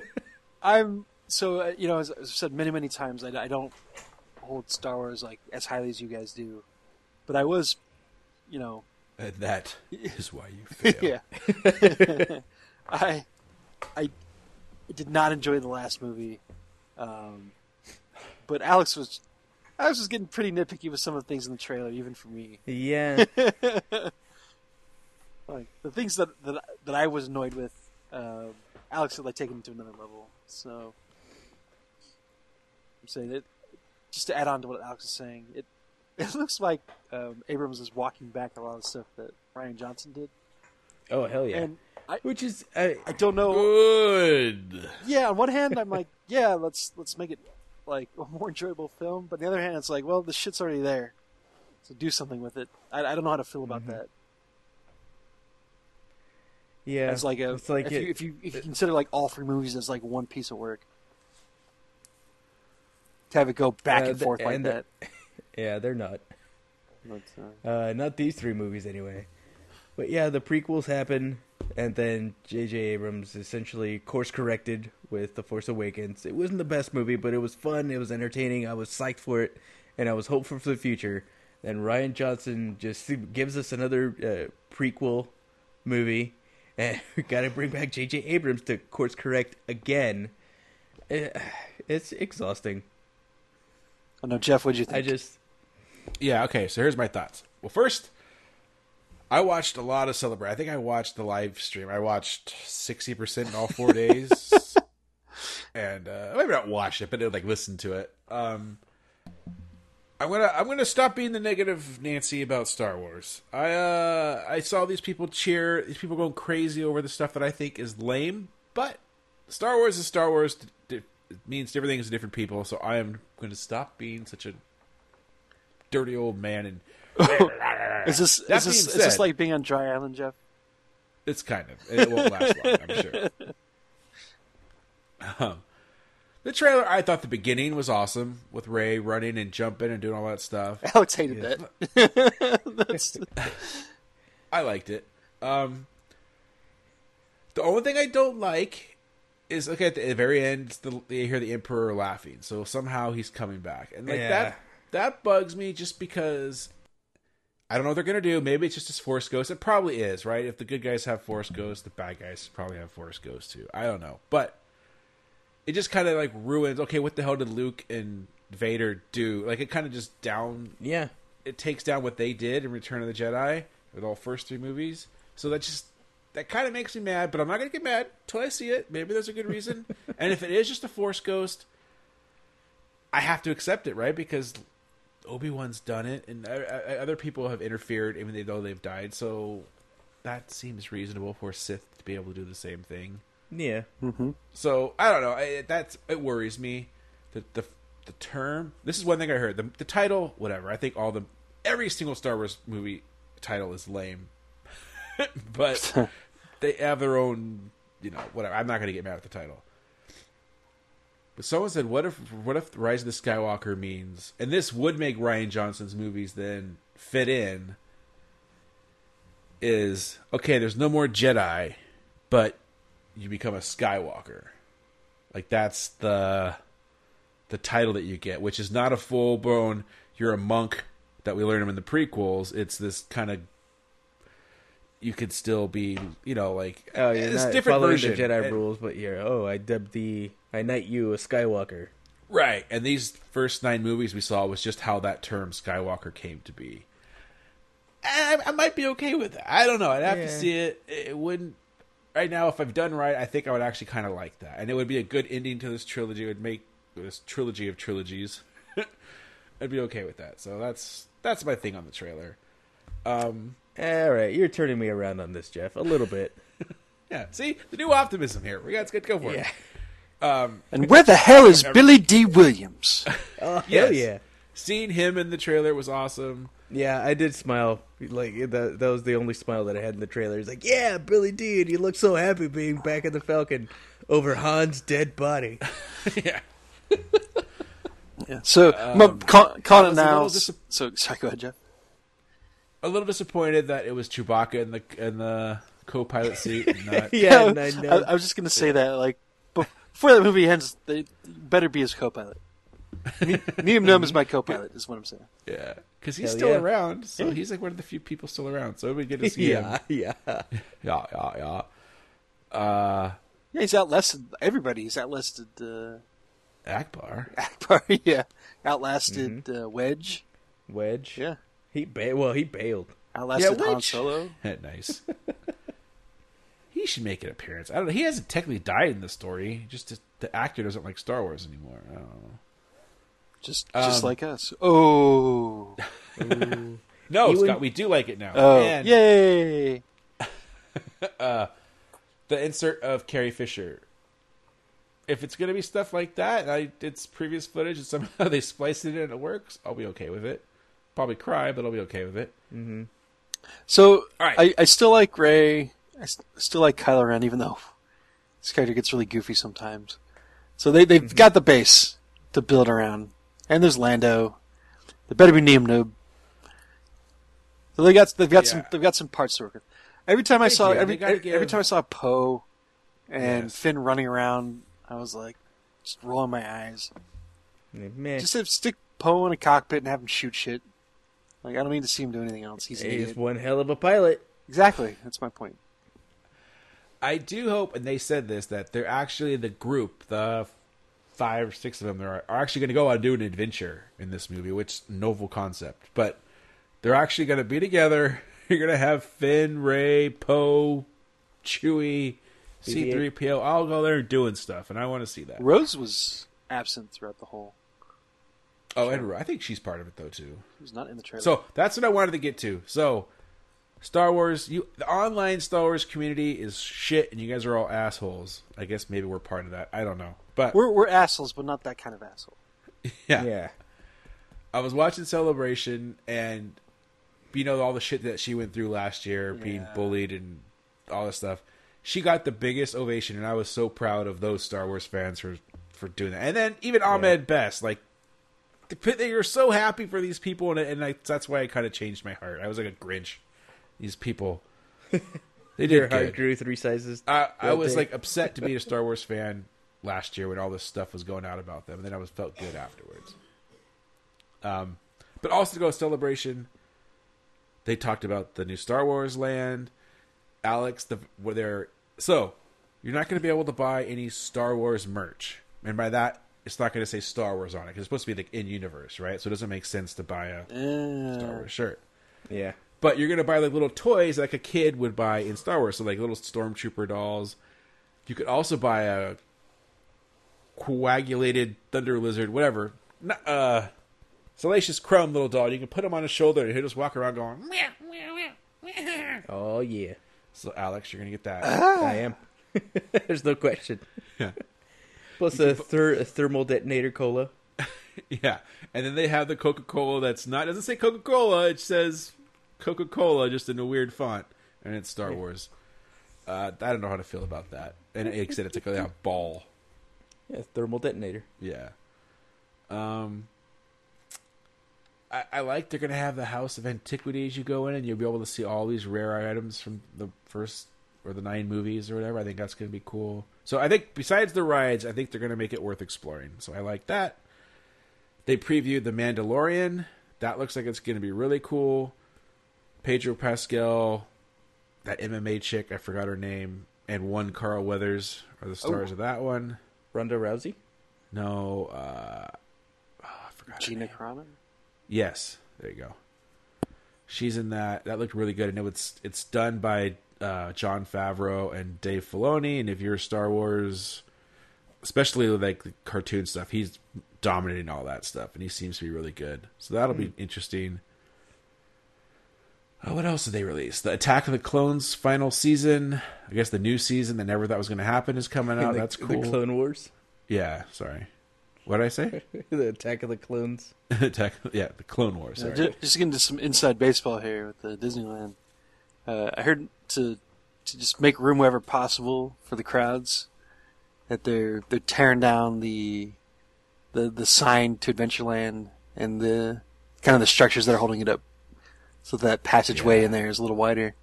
I'm so uh, you know as, as I've said many many times, I, I don't hold Star Wars like as highly as you guys do, but I was, you know, And that <laughs> is why you fail. yeah. I, I did not enjoy the last movie, um, but Alex was, Alex was just getting pretty nitpicky with some of the things in the trailer, even for me. yeah, <laughs> Like the things that that, that I was annoyed with, um, Alex had like taken to another level. So I'm saying it just to add on to what Alex is saying. It <laughs> it looks like um, Abrams is walking back a lot of stuff that Rian Johnson did, oh hell yeah, and I which is I, I don't know. Good. yeah, on one hand, I'm like, <laughs> yeah, let's let's make it like <laughs> a more enjoyable film. But on the other hand, it's like, well, the shit's already there, so do something with it. I, I don't know how to feel about Mhm. that. yeah, As like a it's like if, it- you, if you if you consider like all three movies as like one piece of work, to have it go back Uh, and the- forth like and the- that. <laughs> yeah, they're not. But, uh, Uh, not these three movies anyway. But yeah, the prequels happen, and then J.J. Abrams essentially course corrected with The Force Awakens. It wasn't the best movie, but it was fun. It was entertaining. I was psyched for it, and I was hopeful for the future. Then Rian Johnson just gives us another uh, prequel movie, <laughs> and we got to bring back J.J. Abrams to course correct again. Eh, <sighs> It's exhausting. I know, Jeff. What'd you think? I just Yeah, okay, so here's my thoughts. Well, first, I watched a lot of Celebrate. I think I watched the live stream. I watched 60% in all four days. <laughs> and uh, maybe not watch it, but like listen to it. Um, I'm gonna I'm gonna stop being the negative Nancy about Star Wars. I uh I saw these people cheer, these people going crazy over the stuff that I think is lame, but Star Wars is Star Wars. It means different things to different people. So I am going to stop being such a dirty old man and <laughs> is this That is this, being is this like being on dry island, Jeff? It's kind of. It won't last long, I'm <laughs> sure. Um, the trailer, I thought the beginning was awesome with Rey running and jumping and doing all that stuff. Alex hated that. That's, <laughs> I liked it. Um, the only thing I don't like is okay at the very end. The, you hear the Emperor laughing, so somehow he's coming back, and like Yeah. that that bugs me just because I don't know what they're gonna do. Maybe it's just his Force Ghost. It probably is, right? If the good guys have Force Ghost, the bad guys probably have Force Ghost too. I don't know, but it just kind of like ruins. Okay, what the hell did Luke and Vader do? Like it kind of just down yeah. it takes down what they did in Return of the Jedi with all first three movies. So that just that kind of makes me mad, but I'm not gonna get mad till I see it. Maybe there's a good reason. <laughs> and if it is just a Force ghost, I have to accept it, right? Because Obi Wan's done it, and uh, uh, other people have interfered, even though they've died. So that seems reasonable for Sith to be able to do the same thing. Yeah. So I don't know. I, that's it worries me. The the the term. This is one thing I heard. The the title, whatever. I think all the every single Star Wars movie title is lame, <laughs> but <laughs> they have their own. You know, whatever. I'm not going to get mad at the title. But someone said, "What if what if Rise of the Skywalker means?" And this would make Rian Johnson's movies then fit in. Is okay. There's no more Jedi, but you become a Skywalker. Like that's the the title that you get, which is not a full blown you're a monk that we learn him in the prequels. It's this kind of you could still be, you know, like Oh, you're it's not different following version. the Jedi And- rules, but you're oh, I dubbed the I knight you a Skywalker. Right. And these first nine movies we saw was just how that term Skywalker came to be. I, I might be okay with that. I don't know. I'd have to see it. It wouldn't. Right now, if I've done right, I think I would actually kind of like that, and it would be a good ending to this trilogy. It would make this trilogy of trilogies, <laughs> I'd be okay with that. So that's that's my thing on the trailer. Um, All right, you're turning me around on this, Jeff, a little bit. <laughs> yeah, see the new optimism here. We got to go for it. Um, And where the hell is Billy Dee Williams? <laughs> Oh, Yes. hell yeah. Seeing him in the trailer was awesome. Yeah, I did smile. Like that, that was the only smile that I had in the trailer. He's like, "Yeah, Billy D, and you look so happy being back in the Falcon over Han's dead body." <laughs> yeah, Yeah. So I'm call, calling it now. little dis- so sorry, go ahead, Jeff. a little disappointed that it was Chewbacca in the in the co-pilot seat. And <laughs> not, yeah, and I know. I, I was just gonna say that like before the movie ends, they better be his co-pilot. Me- Medium Gnome is my co-pilot. Is what I'm saying. yeah, because he's Hell still yeah. around. So Yeah. he's like one of the few people still around. So we get to <laughs> see yeah, him. yeah. <laughs> Yeah, yeah, yeah. Uh, Yeah, he's outlasted everybody. He's outlasted uh, Ackbar. Ackbar. <laughs> Yeah, outlasted uh, Wedge. Wedge. Yeah, He ba- well, he bailed. outlasted Yeah, Han Solo. nice. He should make an appearance. I don't know. He hasn't technically died in the story. Just the actor doesn't like Star Wars anymore. I don't know. Just just Um, like us. Oh, <laughs> No, Scott, wouldn't- we do like it now. oh, and yay! <laughs> the insert of Carrie Fisher. If it's gonna be stuff like that, and I it's previous footage, and somehow <laughs> they spliced it in and it works, I'll be okay with it. Probably cry, but I'll be okay with it. Mm-hmm. So All right. I, I still like Rey. I s- still like Kylo Ren, even though this character gets really goofy sometimes. So they they've mm-hmm. got the base to build around, and there's Lando. There better be Neum Noob. So they got they've got some they've got some parts to work with. Every time I saw do. every every, give- time I saw Poe and Yes. Finn running around, I was like just rolling my eyes. Man, Just stick Poe in a cockpit and have him shoot shit. Like I don't need to see him do anything else. He's he's one hell of a pilot. Exactly. That's my point. I do hope, and they said this, that they're actually the group, the five or six of them, are, are actually going to go out and do an adventure in this movie, which novel concept. But they're actually going to be together. <laughs> You're going to have Finn, Rey, Poe, Chewie, C3PO, all go there doing stuff, and I want to see that. Rose was absent throughout the whole. Oh, and I think she's part of it though too. She's not in the trailer. So that's what I wanted to get to. So, Star Wars, you the online Star Wars community is shit, and you guys are all assholes. I guess maybe we're part of that. I don't know, but we're we're assholes, but not that kind of asshole. <laughs> yeah. Yeah. I was watching Celebration, and you know all the shit that she went through last year, being bullied and all this stuff. She got the biggest ovation, and I was so proud of those Star Wars fans for for doing that. And then even Ahmed Best, like they they were so happy for these people, and, and I, that's why I kind of changed my heart. I was like a Grinch. These people, <laughs> they Your did heart good. grew three sizes. I, I was day. like upset to be a <laughs> Star Wars fan last year when all this stuff was going out about them, and then I was felt good afterwards. Um, but also to go celebration, they talked about the new Star Wars land. Alex, the where they're so you're not going to be able to buy any Star Wars merch, and by that it's not going to say Star Wars on it because it's supposed to be like in universe, right? So it doesn't make sense to buy a Star Uh, Wars shirt. yeah. But you're gonna buy like little toys like a kid would buy in Star Wars, so like little stormtrooper dolls. You could also buy a coagulated thunder lizard, whatever, Not- uh, salacious crumb little doll. You can put him on his shoulder and he'll just walk around going. Meow, meow, meow, meow. Oh yeah. So Alex, you're gonna get that. I am. <laughs> There's no question. Yeah. Plus a, ther- a thermal detonator cola. <laughs> yeah, and then they have the Coca Cola that's not doesn't say Coca Cola. It says Coca Cola just in a weird font, and it's Star Wars. Uh, I don't know how to feel about that. And like I said, it's like a ball. Yeah, thermal detonator. Yeah. Um. I, I like they're gonna have the House of Antiquities. You go in and you'll be able to see all these rare items from the first or the nine movies or whatever. I think that's gonna be cool. So I think besides the rides, I think they're gonna make it worth exploring. So I like that. They previewed the Mandalorian. That looks like it's gonna be really cool. Pedro Pascal, that MMA chick, I forgot her name, and one Carl Weathers are the stars Oh. of that one. Ronda Rousey. No, uh, oh, I forgot. Gina name. Carano. Yes, there you go. She's in that. That looked really good, and it's it's done by uh, Jon Favreau and Dave Filoni. And if you're a Star Wars especially like the cartoon stuff. He's dominating all that stuff, and he seems to be really good. So that'll be interesting. Oh, what else did they release? The Attack of the Clones final season. I guess the new season that never thought was going to happen is coming <laughs> out. the, That's cool. The Clone Wars, yeah, sorry. What did I say? <laughs> the Attack of the Clones. <laughs> Attack. Yeah, the Clone Wars. Sorry. Ju- Just getting to some inside baseball here with the Disneyland. Uh, I heard to to just make room wherever possible for the crowds that they're they're tearing down the the the sign to Adventureland and the kind of the structures that are holding it up, so that passageway Yeah. in there is a little wider.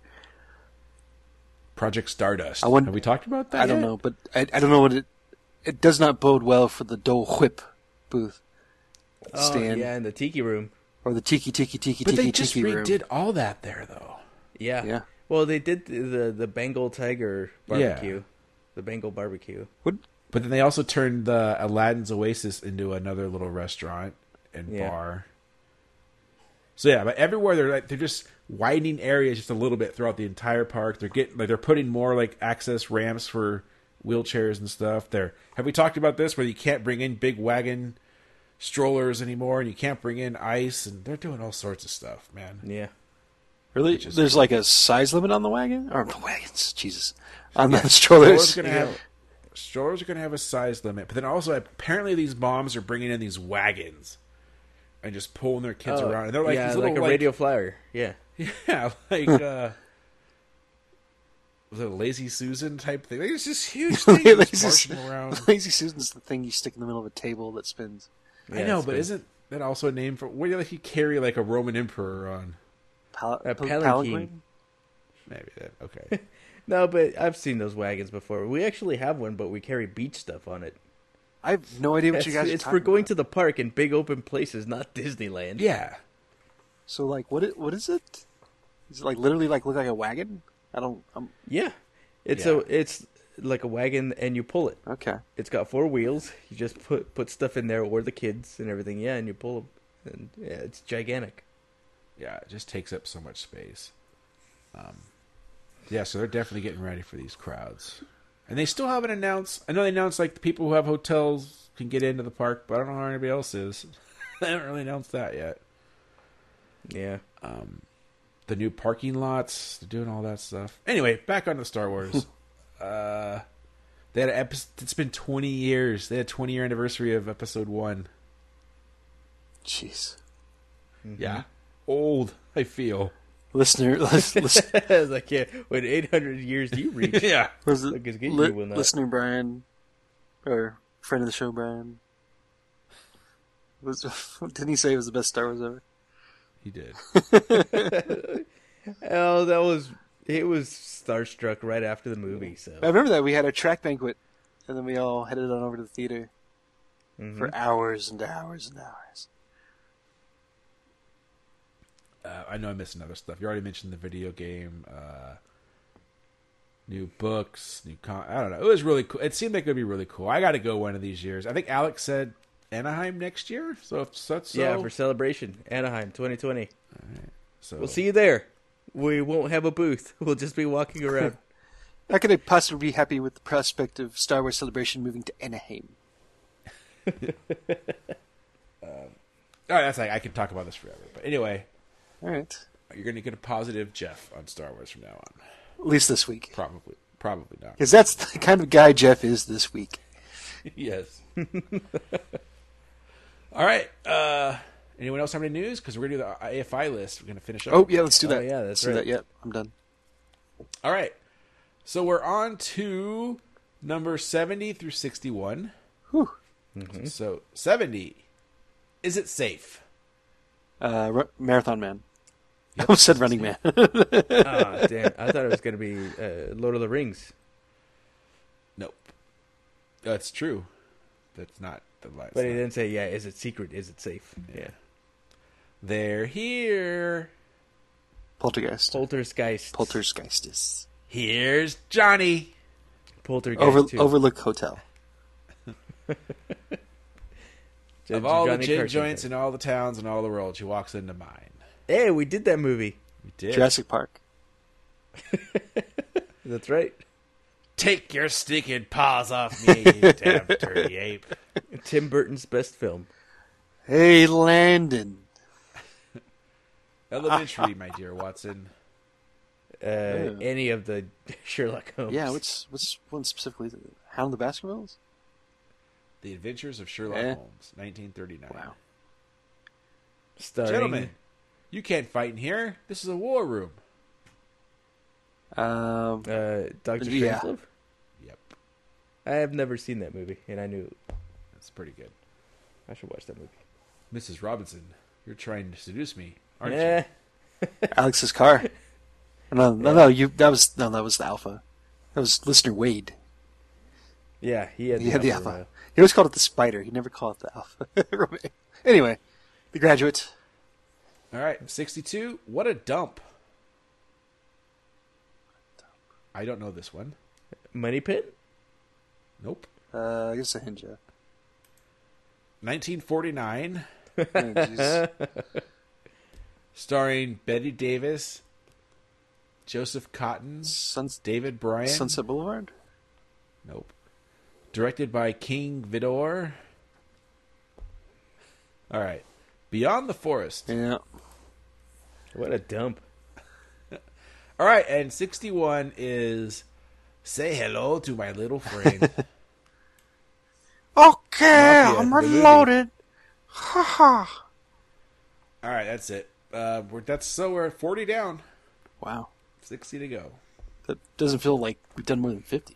Project Stardust. I wonder- Have we talked about that? I don't know, but I, I don't know what it it does not bode well for the Dole Whip booth Oh, stand yeah, in the Tiki Room. or the Tiki Tiki Tiki But Tiki tiki room. But they just Tiki room. all that there, though. Yeah. Yeah. Well, they did the the, the Bengal Tiger Yeah. barbecue, the Bengal barbecue. What But then they also turned the Aladdin's Oasis into another little restaurant and Yeah. bar. So yeah, but everywhere they're like they're just widening areas just a little bit throughout the entire park. They're getting like they're putting more like access ramps for wheelchairs and stuff. They're have we talked about this where you can't bring in big wagon strollers anymore and you can't bring in ice and they're doing all sorts of stuff, man. Yeah. Really? There's like a size limit on the wagon or the wagons? Jesus, on the strollers. Strollers have strollers are gonna have a size limit, but then also apparently these moms are bringing in these wagons and just pulling their kids Oh, around. And they're like yeah, these little like a like, radio flyer. Yeah. <laughs> Yeah, like uh was it a lazy Susan type thing? Like, it's just huge <laughs> things Lazy just around. <laughs> Lazy Susan's the thing you stick in the middle of a table that spins. I know, but good. isn't that also a name for what do you like you carry like a Roman emperor on? Pal- A palanquin. palanquin? Maybe that okay. No, but I've seen those wagons before. We actually have one, but we carry beach stuff on it. I have no idea what It's, you guys. it's are for going about. to the park in big open places, not Disneyland. yeah. So like, what? i- What is it? Is it like literally like look like a wagon? I don't. I'm Yeah. It's Yeah. a it's like a wagon and you pull it. okay. It's got four wheels. You just put put stuff in there or the kids and everything. Yeah, and you pull them. And yeah, it's gigantic. Yeah, it just takes up so much space. Um, yeah, so they're definitely getting ready for these crowds, and they still haven't announced. I know they announced like the people who have hotels can get into the park, but I don't know how anybody else is. <laughs> they haven't really announced that yet. Yeah. Um, The new parking lots, they're doing all that stuff. Anyway, back on to Star Wars. <laughs> uh, they had an episode. It's been twenty years. They had twenty year anniversary of Episode One. Jeez, Yeah, old. I feel. Listener, <laughs> lis- lis- it's like yeah, what eight hundred years do you reach? <laughs> yeah. was it Look, it's good li- you will listener Brian or friend of the show Brian? Was <laughs> didn't he say it was the best Star Wars ever? He did. Oh, that was it was starstruck right after the movie. So I remember that we had a track banquet, and then we all headed on over to the theater Mhm. for hours and hours and hours. Uh, I know I missed another stuff. You already mentioned the video game, uh, new books, new con. I don't know. It was really cool. It seemed like it would be really cool. I got to go one of these years. I think Alex said Anaheim next year. So if that's so, yeah, for celebration, Anaheim, 2020. so We'll see you there. We won't have a booth. <laughs> We'll just be walking around. <laughs> How could I possibly be happy with the prospect of Star Wars Celebration moving to Anaheim? <laughs> All right, that's like I could talk about this forever. But anyway, All right, you're going to get a positive Jeff on Star Wars from now on. at least this week, Probably, probably not. because that's the kind of guy Jeff is this week. <laughs> yes. <laughs> All right. Uh, anyone else have any news? Because we're going to do the AFI list. We're going to finish up. Oh yeah, let's do Oh, that. yeah, let's that's do right. that. Yep, I'm done. All right. So we're on to number 70 through 61. Whew. So 70. Is it safe? Uh, Ru- Marathon Man. I almost <laughs> said Running Man. <laughs> Ah, damn! I thought it was going to be uh, Lord of the Rings. Nope. That's true. That's not the last. But he didn't say, yeah, is it secret? Is it safe? Yeah. They're here. Poltergeist. Poltergeist. Poltergeistis. Here's Johnny. Poltergeist. Over. Overlook Hotel. <laughs> J- Of all Johnny the gin Carson. joints in all the towns in all the world, she walks into mine. Hey, we did that movie. We did. Jurassic Park. <laughs> That's right. Take your stinking paws off me, you <laughs> damn dirty ape. Tim Burton's best film. Hey, Landon. Elementary, <laughs> my dear Watson. Uh, Any of the Sherlock Holmes. Yeah, what's what's one specifically? Hound of the Baskervilles. The Adventures of Sherlock Eh. Holmes, 1939. Wow. Starring, Gentlemen, you can't fight in here. This is a war room. Um, Uh, Doctor Yeah. Strangelove. Yep, I have never seen that movie, and I knew that's pretty good. I should watch that movie. Mrs. Robinson, you're trying to seduce me, aren't Eh, you? <laughs> Alex's car. No, no, no. You that was no, that was the Alfa. That was listener Wade. Yeah, he had He had the Alfa Alfa. He always called it the Spider. He never called it the Alfa. <laughs> Anyway, the graduate. All right, 62. What a dump. I don't know this one. Money Pit. Nope. Uh, I guess a hinge. 1949, Oh, <laughs> starring Bette Davis, Joseph Cotten, Suns- David Brian. Sunset Boulevard. Nope. Directed by King Vidor. All right. Beyond the Forest. Yeah. What a dump. <laughs> All right, and 61 is Say Hello to My Little Friend. <laughs> Okay, Mafia, I'm the movie. reloaded. Ha ha. All right, that's it. Uh, we're, that's so we're at 40 down, Wow. 60 to go. That doesn't feel like we've done more than fifty.